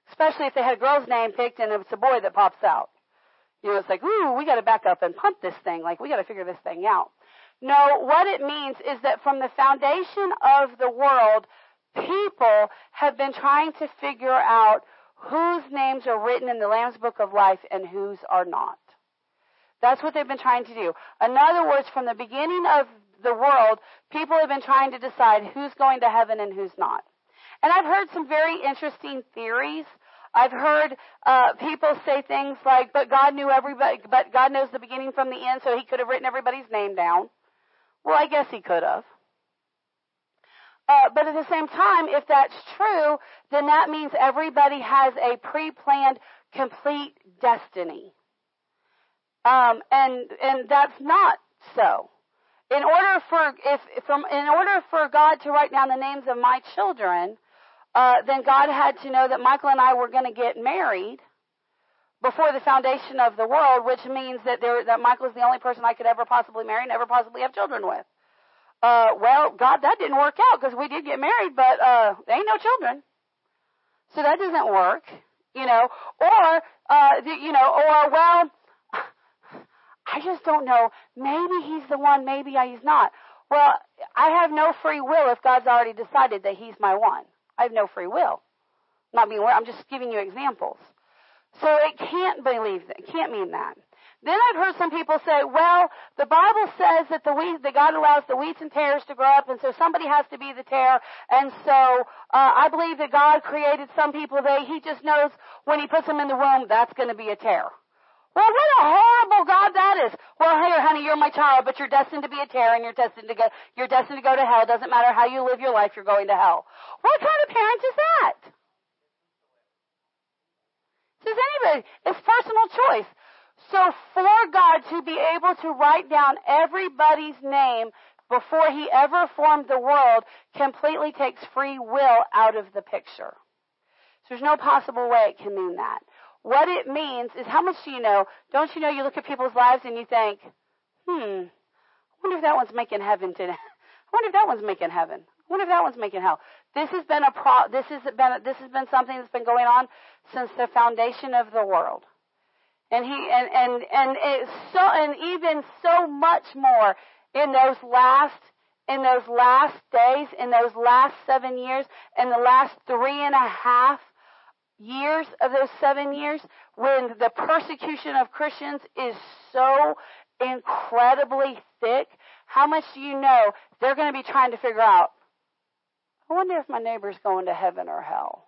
Especially if they had a girl's name picked and it's a boy that pops out. You know, it's like, ooh, we gotta back up and pump this thing. Like, we gotta figure this thing out. No, what it means is that from the foundation of the world, people have been trying to figure out whose names are written in the Lamb's Book of Life and whose are not. That's what they've been trying to do. In other words, from the beginning of the world, people have been trying to decide who's going to heaven and who's not. And I've heard some very interesting theories. I've heard uh, people say things like, "But God knew everybody. But God knows the beginning from the end, so He could have written everybody's name down." Well, I guess He could have. Uh, but at the same time, if that's true, then that means everybody has a pre-planned, complete destiny. Um, and and that's not so. In order for if from in order for God to write down the names of my children, uh, then God had to know that Michael and I were going to get married before the foundation of the world, which means that there, that Michael is the only person I could ever possibly marry and ever possibly have children with. Uh, well, God, that didn't work out because we did get married, but uh, there ain't no children, so that doesn't work, you know. Or, uh, the, you know, or well, I just don't know. Maybe he's the one, maybe he's not. Well, I have no free will if God's already decided that he's my one. I have no free will. I'm not being, I'm just giving you examples. So it can't believe that. It can't mean that. Then I've heard some people say, well, the Bible says that the wheat, that God allows the wheats and tares to grow up, and so somebody has to be the tare. And so uh, I believe that God created some people that He just knows when He puts them in the womb, that's going to be a tare. Well, what a horrible God that is. Well, here, honey, you're my child, but you're destined to be a tare, and you're destined to go. You're destined to go to hell. Doesn't matter how you live your life, you're going to hell. What kind of parent is that? Says anybody. It's personal choice. So for God to be able to write down everybody's name before he ever formed the world completely takes free will out of the picture. So there's no possible way it can mean that. What it means is how much do you know? Don't you know you look at people's lives and you think, hmm, I wonder if that one's making heaven today. I wonder if that one's making heaven. I wonder if that one's making hell. This has been a pro, this has been, this has been something that's been going on since the foundation of the world. And he, and, and, and it's so, and even so much more in those last, in those last days, in those last seven years, in the last three and a half years of those seven years, when the persecution of Christians is so incredibly thick, how much do you know they're going to be trying to figure out? I wonder if my neighbor's going to heaven or hell.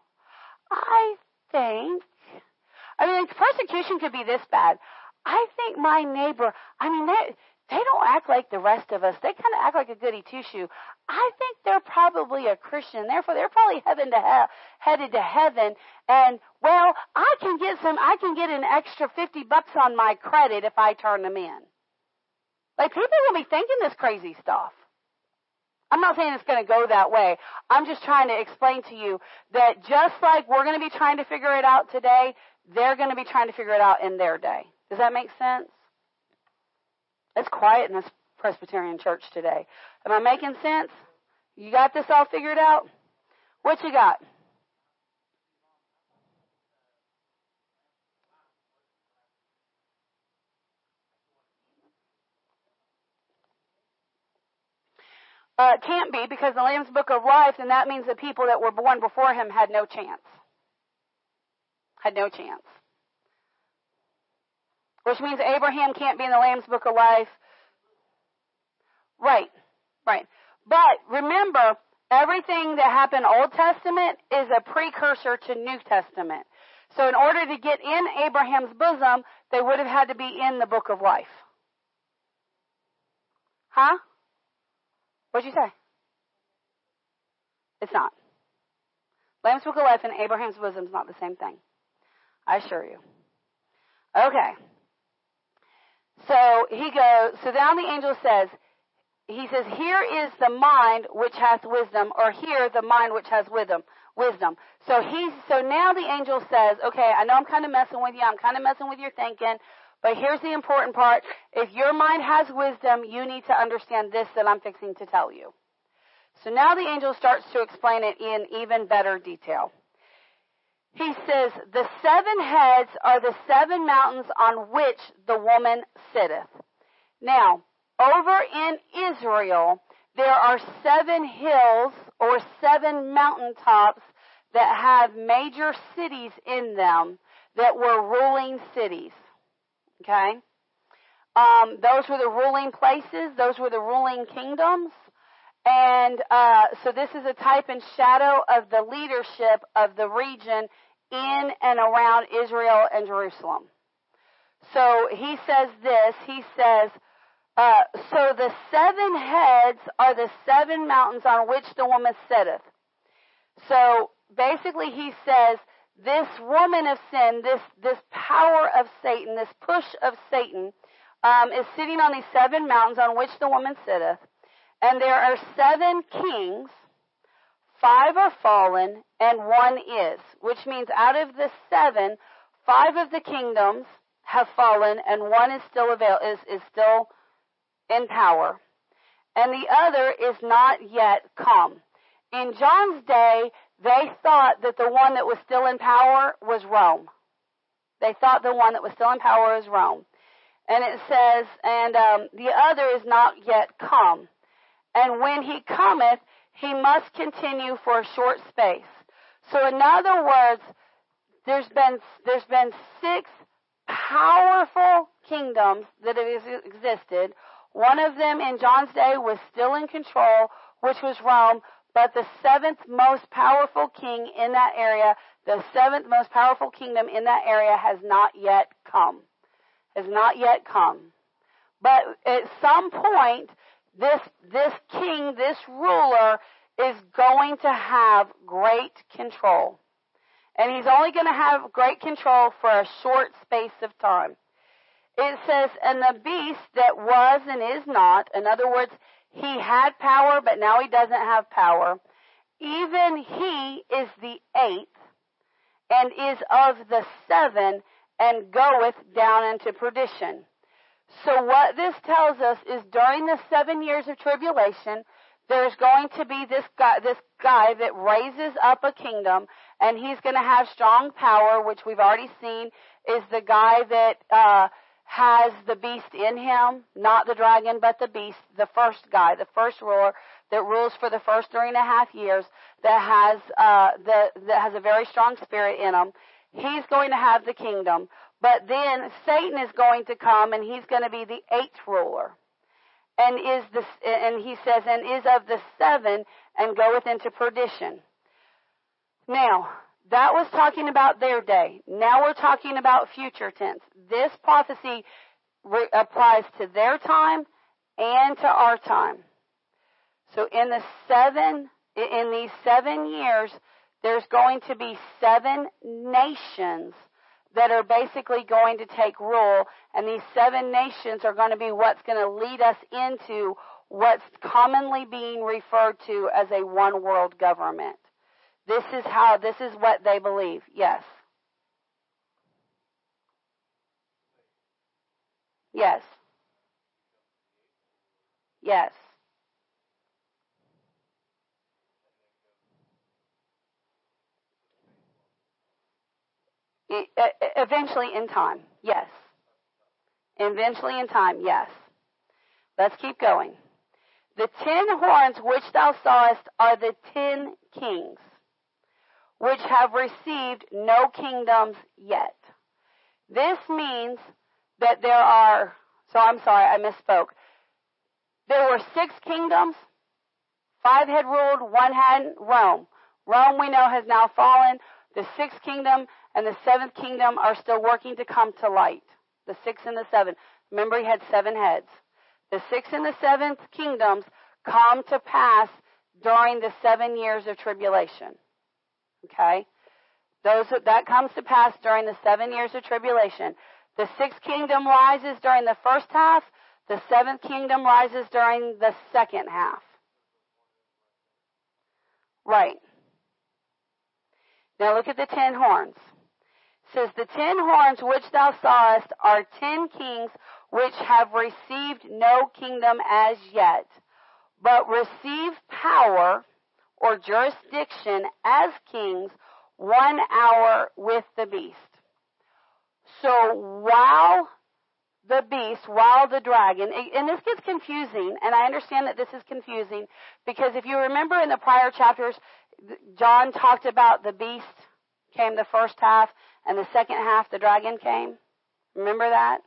I think I mean, persecution could be this bad. I think my neighbor, I mean, they, they don't act like the rest of us. They kind of act like a goody two shoe. I think they're probably a Christian. Therefore, they're probably heaven to hell, headed to heaven. And well, I can get some. I can get an extra fifty bucks on my credit if I turn them in. Like people will be thinking this crazy stuff. I'm not saying it's going to go that way. I'm just trying to explain to you that just like we're going to be trying to figure it out today, they're going to be trying to figure it out in their day. Does that make sense? It's quiet in this Presbyterian church today. Am I making sense? You got this all figured out? What you got? Uh, can't be because the Lamb's Book of Life, and that means the people that were born before him had no chance had no chance. Which means Abraham can't be in the Lamb's Book of Life. Right, right. But remember, everything that happened Old Testament is a precursor to New Testament. So in order to get in Abraham's bosom, they would have had to be in the book of life. Huh? What'd you say? It's not. Lamb's Book of Life and Abraham's bosom is not the same thing. I assure you. Okay. So he goes, so now the angel says, he says, here is the mind which hath wisdom, or here the mind which has wisdom. Wisdom. So he's, so now the angel says, okay, I know I'm kind of messing with you, I'm kind of messing with your thinking, but here's the important part. If your mind has wisdom, you need to understand this that I'm fixing to tell you. So now the angel starts to explain it in even better detail he says, The seven heads are the seven mountains on which the woman sitteth. Now, over in Israel, there are seven hills or seven mountaintops that have major cities in them that were ruling cities. Okay? Um, those were the ruling places, those were the ruling kingdoms. And uh, so this is a type and shadow of the leadership of the region in and around Israel and Jerusalem. So he says this, he says, uh, so the seven heads are the seven mountains on which the woman sitteth. So basically he says, this woman of sin, this, this power of Satan, this push of Satan, um, is sitting on these seven mountains on which the woman sitteth. And there are seven kings five are fallen and one is, which means out of the seven, five of the kingdoms have fallen and one is still avail- is, is still in power. And the other is not yet come. In John's day, they thought that the one that was still in power was Rome. They thought the one that was still in power was Rome. And it says, and um, the other is not yet come. And when he cometh, he must continue for a short space. So in other words, there's been, there's been six powerful kingdoms that have existed. One of them in John's day was still in control, which was Rome, but the seventh most powerful king in that area, the seventh most powerful kingdom in that area has not yet come. Has not yet come. But at some point, this, this king, this ruler is going to have great control. And he's only going to have great control for a short space of time. It says, and the beast that was and is not, in other words, he had power, but now he doesn't have power. Even he is the eighth and is of the seven and goeth down into perdition. So what this tells us is during the seven years of tribulation, there's going to be this guy, this guy that raises up a kingdom, and he's going to have strong power, which we've already seen is the guy that uh, has the beast in him, not the dragon, but the beast, the first guy, the first ruler that rules for the first three and a half years, that has uh, the, that has a very strong spirit in him. He's going to have the kingdom, but then Satan is going to come, and he's going to be the eighth ruler and is the and he says and is of the seven and goeth into perdition. Now, that was talking about their day. Now we're talking about future tense. This prophecy re- applies to their time and to our time. So in the seven in these 7 years there's going to be seven nations that are basically going to take rule, and these seven nations are going to be what's going to lead us into what's commonly being referred to as a one world government. This is how, this is what they believe. Yes. Yes. Yes. Eventually in time, yes. Eventually in time, yes. Let's keep going. The ten horns which thou sawest are the ten kings, which have received no kingdoms yet. This means that there are, so I'm sorry, I misspoke. There were six kingdoms. Five had ruled, one had Rome. Rome we know has now fallen. The sixth kingdom and the seventh kingdom are still working to come to light. The sixth and the seventh. Remember, he had seven heads. The sixth and the seventh kingdoms come to pass during the seven years of tribulation. Okay? Those, that comes to pass during the seven years of tribulation. The sixth kingdom rises during the first half. The seventh kingdom rises during the second half. Right. Now look at the ten horns says, The ten horns which thou sawest are ten kings which have received no kingdom as yet, but receive power or jurisdiction as kings one hour with the beast. So while the beast, while the dragon, and this gets confusing, and I understand that this is confusing, because if you remember in the prior chapters, John talked about the beast came the first half, and the second half the dragon came. Remember that?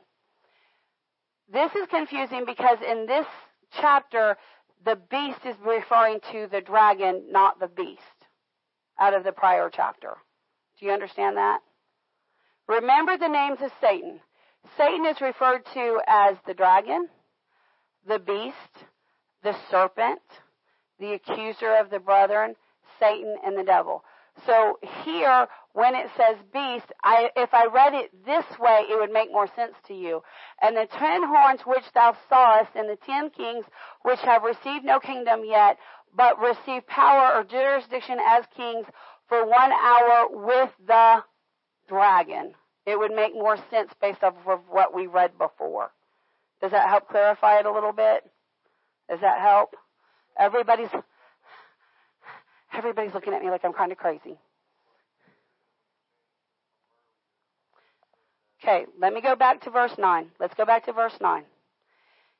This is confusing because in this chapter, the beast is referring to the dragon, not the beast, out of the prior chapter. Do you understand that? Remember the names of Satan. Satan is referred to as the dragon, the beast, the serpent, the accuser of the brethren, Satan, and the devil. So here, when it says beast, I, if I read it this way, it would make more sense to you. And the ten horns which thou sawest, and the ten kings which have received no kingdom yet, but receive power or jurisdiction as kings for one hour with the dragon. It would make more sense based off of what we read before. Does that help clarify it a little bit? Does that help? Everybody's everybody's looking at me like I'm kind of crazy. Okay, let me go back to verse 9. Let's go back to verse 9.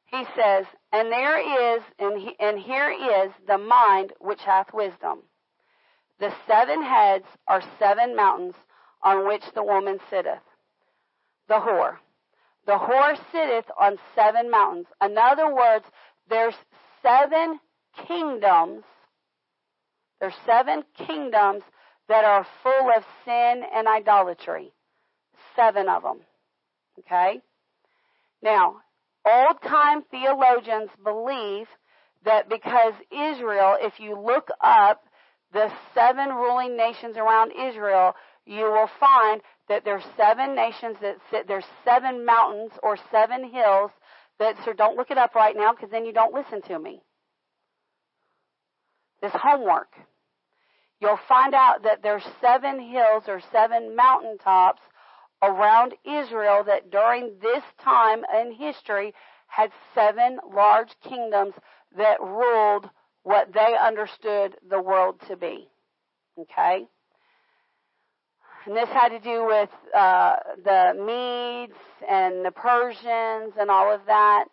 He says, And there is, and, he, and here is the mind which hath wisdom. The seven heads are seven mountains on which the woman sitteth. The whore. The whore sitteth on seven mountains. In other words, there's seven kingdoms. There's seven kingdoms that are full of sin and idolatry. Seven of them. Okay? Now, old time theologians believe that because Israel, if you look up the seven ruling nations around Israel, you will find that there's seven nations that sit, there's seven mountains or seven hills that, so don't look it up right now because then you don't listen to me. This homework. You'll find out that there's seven hills or seven mountaintops around Israel that during this time in history had seven large kingdoms that ruled what they understood the world to be. Okay? And this had to do with uh, the Medes and the Persians and all of that.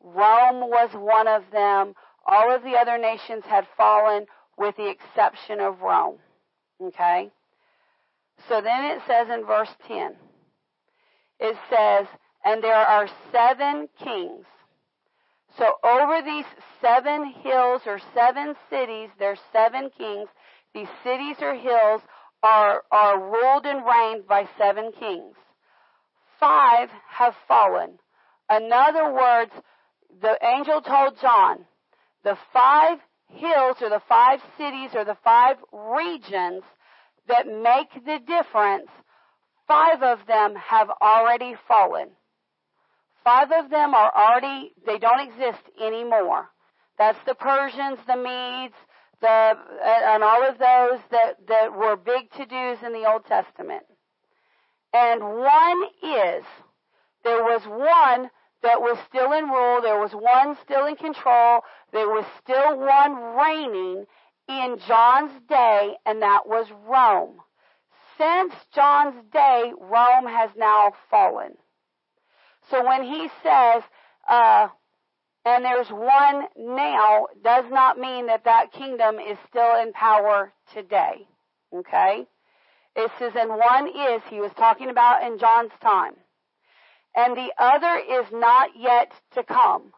Rome was one of them. All of the other nations had fallen with the exception of Rome. Okay? So then it says in verse 10, it says, and there are seven kings. So over these seven hills or seven cities, there's seven kings. These cities or hills are, are ruled and reigned by seven kings. Five have fallen. In other words, the angel told John, the five hills or the five cities or the five regions that make the difference, five of them have already fallen. Five of them are already, they don't exist anymore. That's the Persians, the Medes, the, and all of those that, that were big to-dos in the Old Testament. And one is, there was one that was still in rule, there was one still in control, there was still one reigning in John's day, and that was Rome. Since John's day, Rome has now fallen. So when he says, uh, and there's one now does not mean that that kingdom is still in power today. Okay? It says, and one is, he was talking about in John's time. And the other is not yet to come.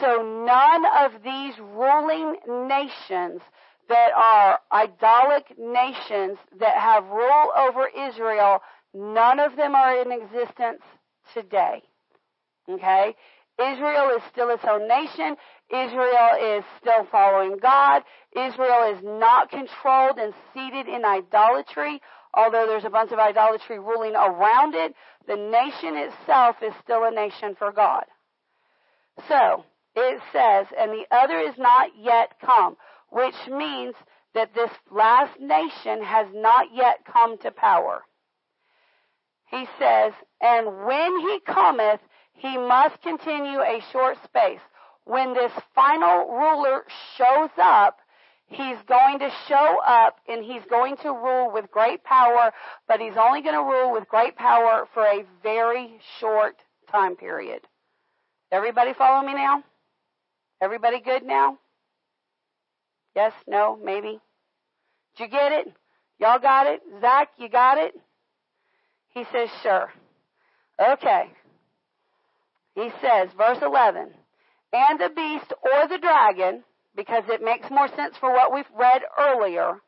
So none of these ruling nations that are idolic nations that have rule over Israel, none of them are in existence today. Okay? Israel is still its own nation. Israel is still following God. Israel is not controlled and seated in idolatry, although there's a bunch of idolatry ruling around it. The nation itself is still a nation for God. So, it says, and the other is not yet come, which means that this last nation has not yet come to power. He says, and when he cometh, he must continue a short space. When this final ruler shows up, he's going to show up and he's going to rule with great power, but he's only going to rule with great power for a very short time period. Everybody follow me now? Everybody good now? Yes, no, maybe? Did you get it? Y'all got it? Zach, you got it? He says, sure. Okay. He says, verse 11, and the beast or the dragon, because it makes more sense for what we've read earlier.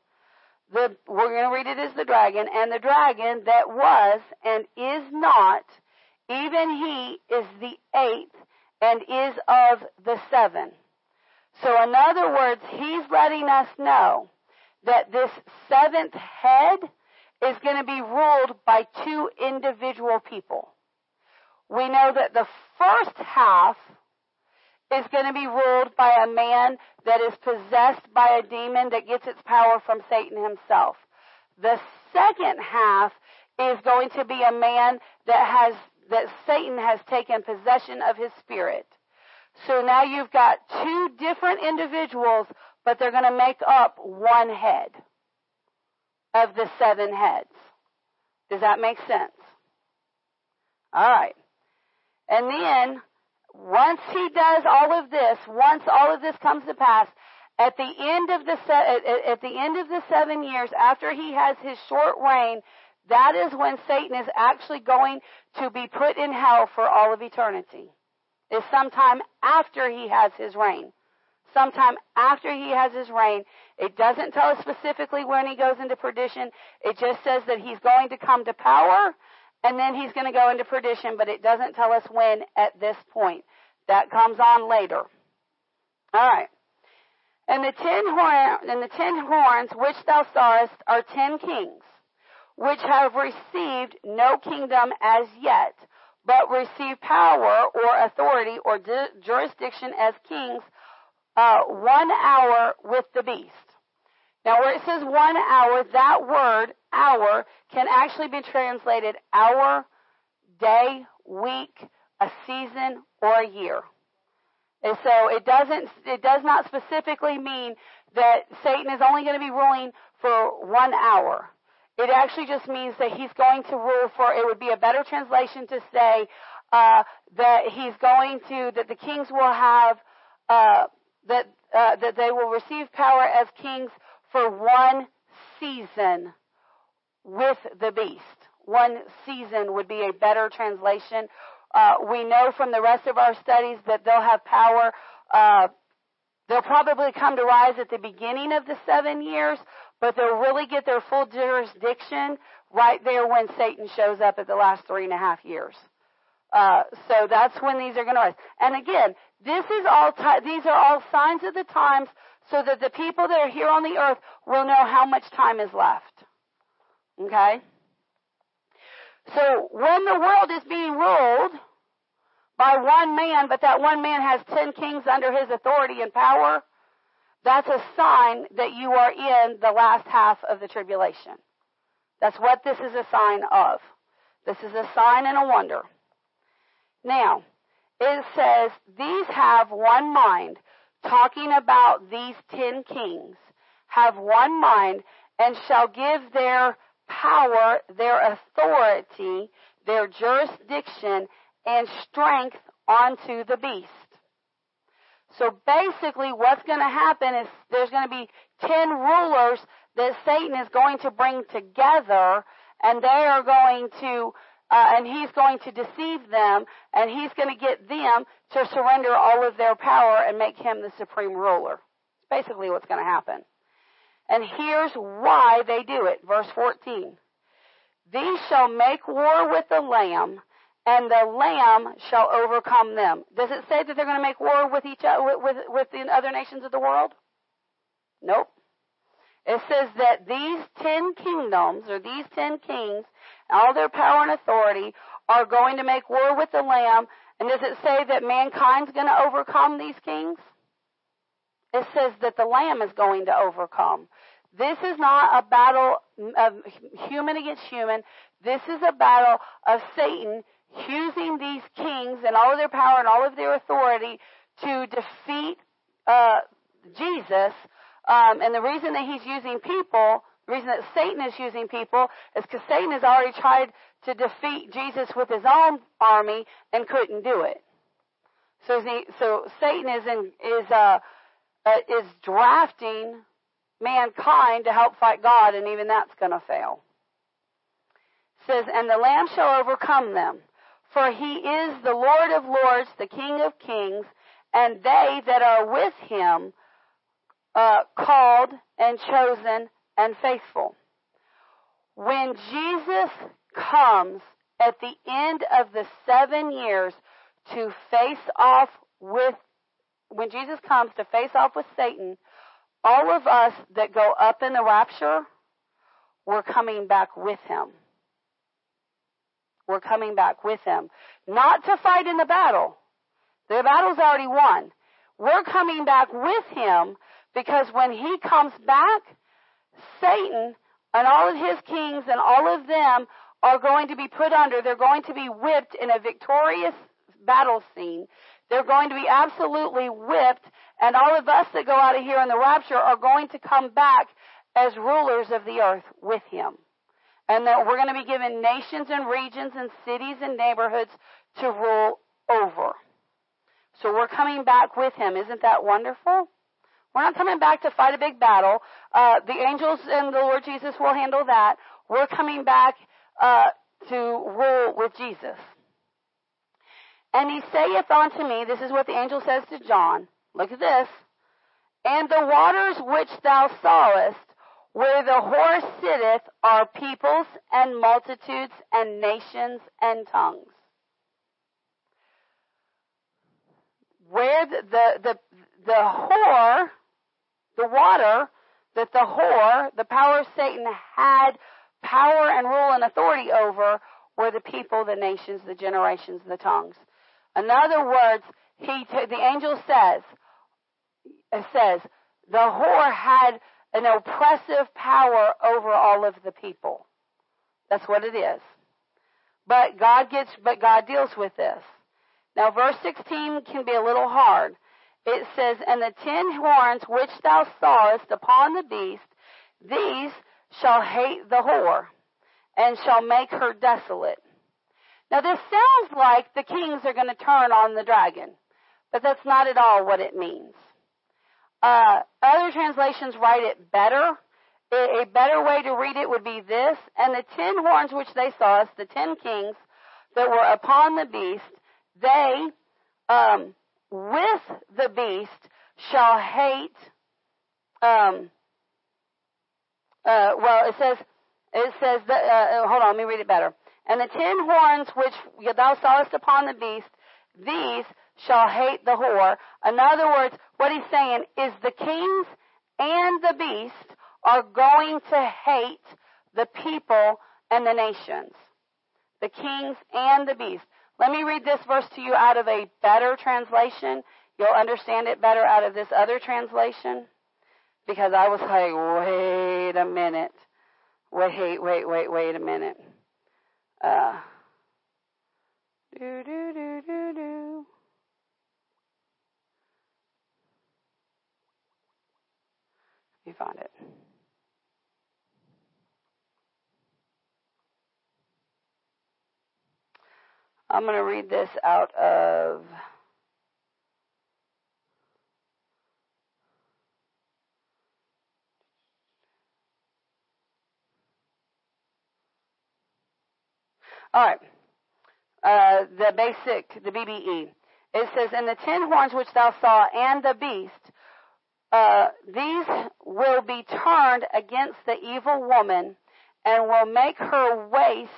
The, we're going to read it as the dragon, and the dragon that was and is not, even he is the eighth and is of the seven. So in other words, he's letting us know that this seventh head is going to be ruled by two individual people we know that the first half is going to be ruled by a man that is possessed by a demon that gets its power from Satan himself. The second half is going to be a man that has that Satan has taken possession of his spirit. So now you've got two different individuals, but they're going to make up one head of the seven heads. Does that make sense? All right. And then, once he does all of this, once all of this comes to pass, at the end of the se- at the end of the seven years, after he has his short reign, that is when Satan is actually going to be put in hell for all of eternity. Is sometime after he has his reign. Sometime after he has his reign. It doesn't tell us specifically when he goes into perdition. It just says that he's going to come to power and then he's going to go into perdition, but it doesn't tell us when at this point. That comes on later. All right. And the ten horn, and the ten horns which thou sawest are ten kings, which have received no kingdom as yet, but receive power or authority or di- jurisdiction as kings uh, one hour with the beast. Now, where it says one hour, that word hour can actually be translated hour, day, week, a season, or a year. And so it doesn't, it does not specifically mean that Satan is only going to be ruling for one hour. It actually just means that he's going to rule for, it would be a better translation to say, uh, that he's going to, that the kings will have, uh, that, uh, that they will receive power as kings for one season with the beast. One season would be a better translation. Uh, we know from the rest of our studies that they'll have power. Uh, they'll probably come to rise at the beginning of the seven years, but they'll really get their full jurisdiction right there when Satan shows up at the last three and a half years. Uh, so that's when these are going to rise. And again, this is all. T- these are all signs of the times, so that the people that are here on the earth will know how much time is left. Okay. So when the world is being ruled by one man, but that one man has ten kings under his authority and power, that's a sign that you are in the last half of the tribulation. That's what this is a sign of. This is a sign and a wonder. Now, it says, these have one mind, talking about these ten kings, have one mind, and shall give their power, their authority, their jurisdiction, and strength onto the beast. So basically what's going to happen is there's going to be 10 rulers that Satan is going to bring together and they are going to, uh, and he's going to deceive them and he's going to get them to surrender all of their power and make him the supreme ruler. It's basically what's going to happen. And here's why they do it. Verse 14. These shall make war with the Lamb, and the Lamb shall overcome them. Does it say that they're going to make war with each other, with, with, with the other nations of the world? Nope. It says that these ten kingdoms, or these ten kings, all their power and authority, are going to make war with the Lamb. And does it say that mankind's going to overcome these kings? It says that the Lamb is going to overcome. This is not a battle of human against human. This is a battle of Satan using these kings and all of their power and all of their authority to defeat uh, Jesus. Um, and the reason that he's using people, the reason that Satan is using people, is because Satan has already tried to defeat Jesus with his own army and couldn't do it. So, he, so Satan is in, is uh, uh, is drafting mankind to help fight God, and even that's going to fail. It says, and the Lamb shall overcome them, for he is the Lord of lords, the King of kings, and they that are with him uh, called and chosen and faithful. When Jesus comes at the end of the seven years to face off with when Jesus comes to face off with Satan, all of us that go up in the rapture, we're coming back with him. We're coming back with him. Not to fight in the battle. The battle's already won. we're coming back with him because when he comes back, Satan and all of his kings and all of them are going to be put under. They're going to be whipped in a victorious battle scene. They're going to be absolutely whipped, and all of us that go out of here in the rapture are going to come back as rulers of the earth with him. And that we're going to be given nations and regions and cities and neighborhoods to rule over. So we're coming back with him. Isn't that wonderful? We're not coming back to fight a big battle. Uh, the angels and the Lord Jesus will handle that. We're coming back uh, to rule with Jesus. And he saith unto me, this is what the angel says to John. Look at this. And the waters which thou sawest, where the horse sitteth, are peoples and multitudes and nations and tongues. Where the, the, the, the whore, the water that the whore, the power of Satan had power and rule and authority over were the people, the nations, the generations, the tongues. In other words, he, the angel says, says, the whore had an oppressive power over all of the people. That's what it is. But God gets, but God deals with this. Now verse 16 can be a little hard. It says, and the ten horns which thou sawest upon the beast, these shall hate the whore, and shall make her desolate. Now this sounds like the kings are going to turn on the dragon, but that's not at all what it means. Uh, other translations write it better. A, better way to read it would be this, and the ten horns which they saw, us, the ten kings that were upon the beast, they, um, with the beast, shall hate, um, uh, well, it says, it says that, uh, uh, hold on, let me read it better. And the ten horns which thou sawest upon the beast, these shall hate the whore. In other words, what he's saying is the kings and the beast are going to hate the people and the nations. The kings and the beast. Let me read this verse to you out of a better translation. You'll understand it better out of this other translation because I was like, wait a minute. Wait, wait, wait, wait a minute. Uh, do, do, do, do, do. You found it. I'm going to read this out of All right. Uh, the basic, the BBE. It says, And the ten horns which thou saw, and the beast, uh, these will be turned against the evil woman, and will make her waste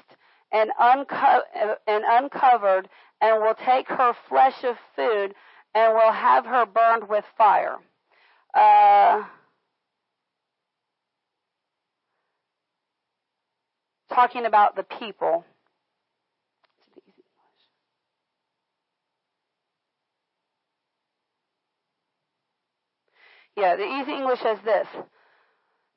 and, unco- and uncovered, and will take her flesh of food, and will have her burned with fire. Uh, talking about the people. Yeah, the easy English says this.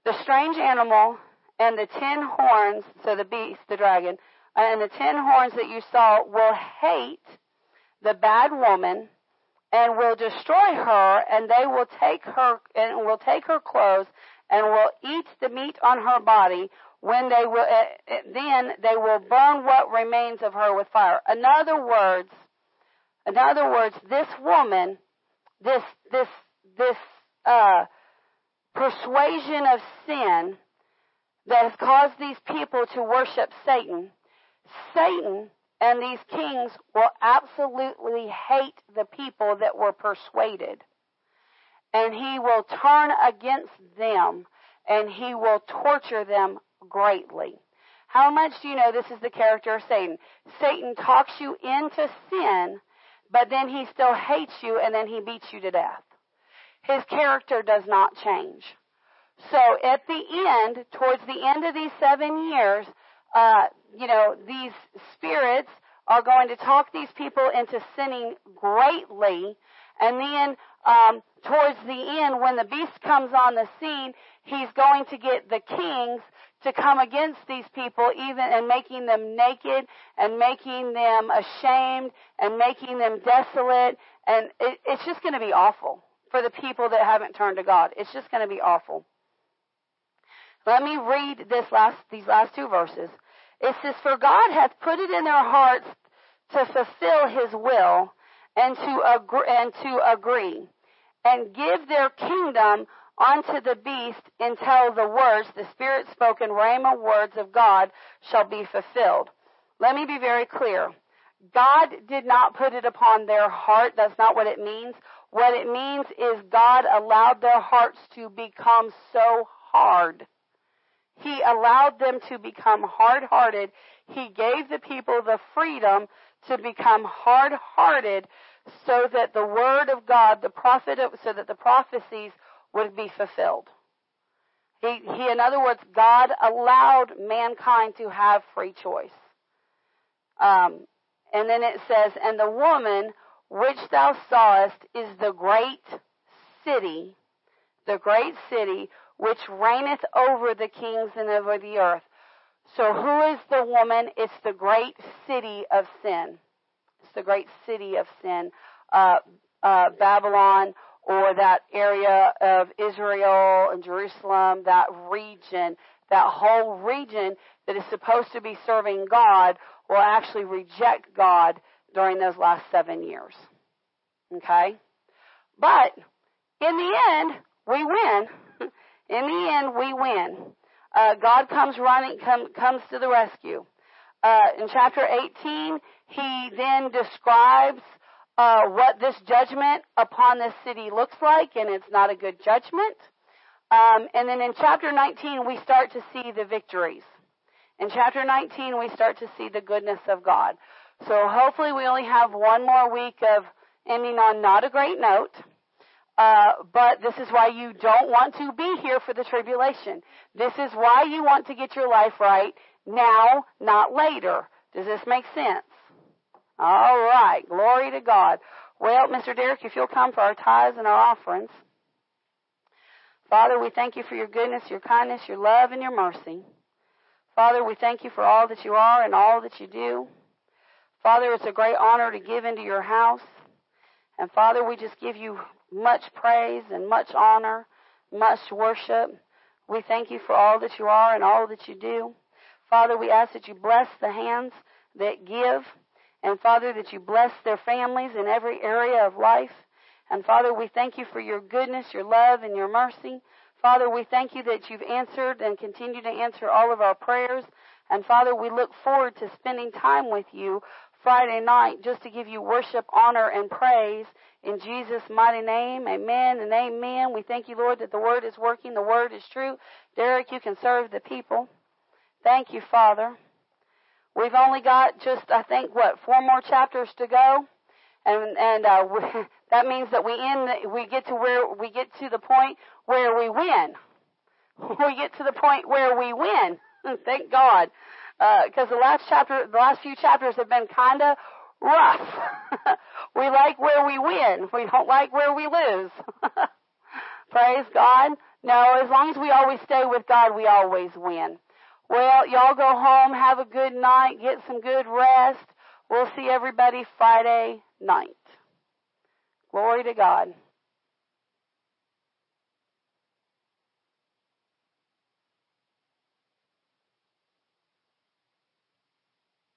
The strange animal and the ten horns, so the beast, the dragon, and the ten horns that you saw will hate the bad woman and will destroy her and they will take her and will take her clothes and will eat the meat on her body when they will uh, then they will burn what remains of her with fire in other words in other words this woman this this this uh, persuasion of sin that has caused these people to worship Satan, Satan and these kings will absolutely hate the people that were persuaded. And he will turn against them and he will torture them greatly. How much do you know this is the character of Satan? Satan talks you into sin, but then he still hates you and then he beats you to death his character does not change. So at the end, towards the end of these seven years, uh, you know, these spirits are going to talk these people into sinning greatly, And then um, towards the end, when the beast comes on the scene, he's going to get the kings to come against these people, even and making them naked and making them ashamed and making them desolate. And it, it's just going to be awful for the people that haven't turned to God. It's just going to be awful. Let me read this last, these last two verses. It says, For God hath put it in their hearts to fulfill his will and to agree, and to agree and give their kingdom unto the beast until the words, the spirit spoken rhema words of God shall be fulfilled. Let me be very clear. God did not put it upon their heart. That's not what it means. What it means is God allowed their hearts to become so hard. He allowed them to become hard hearted. He gave the people the freedom to become hard hearted so that the word of God, the prophet, so that the prophecies would be fulfilled. He, he, in other words, God allowed mankind to have free choice. Um, and then it says, and the woman which thou sawest is the great city, the great city which reigneth over the kings and over the earth. So who is the woman? It's the great city of sin. It's the great city of sin. Uh, uh, Babylon or that area of Israel and Jerusalem, that region, that whole region that is supposed to be serving God will actually reject God during those last seven years. Okay? But in the end, we win. in the end, we win. Uh, God comes running, come, comes to the rescue. Uh, in chapter 18, he then describes uh, what this judgment upon this city looks like, and it's not a good judgment. Um, and then in chapter 19, we start to see the victories. In chapter 19, we start to see the goodness of God. So hopefully, we only have one more week of ending on not a great note. Uh, but this is why you don't want to be here for the tribulation. This is why you want to get your life right now, not later. Does this make sense? All right. Glory to God. Well, Mr. Derek, if you'll come for our tithes and our offerings. Father, we thank you for your goodness, your kindness, your love, and your mercy. Father, we thank you for all that you are and all that you do. Father, it's a great honor to give into your house. And Father, we just give you much praise and much honor, much worship. We thank you for all that you are and all that you do. Father, we ask that you bless the hands that give. And Father, that you bless their families in every area of life. And Father, we thank you for your goodness, your love, and your mercy. Father, we thank you that you've answered and continue to answer all of our prayers. And Father, we look forward to spending time with you Friday night just to give you worship, honor, and praise. In Jesus' mighty name, amen and amen. We thank you, Lord, that the word is working, the word is true. Derek, you can serve the people. Thank you, Father. We've only got just, I think, what, four more chapters to go, and and uh, we, that means that we end, we get to where we get to the point where we win. We get to the point where we win. Thank God, because uh, the last chapter, the last few chapters have been kind of rough. we like where we win. We don't like where we lose. Praise God. No, as long as we always stay with God, we always win. Well, y'all go home, have a good night, get some good rest. We'll see everybody Friday night. Glory to God.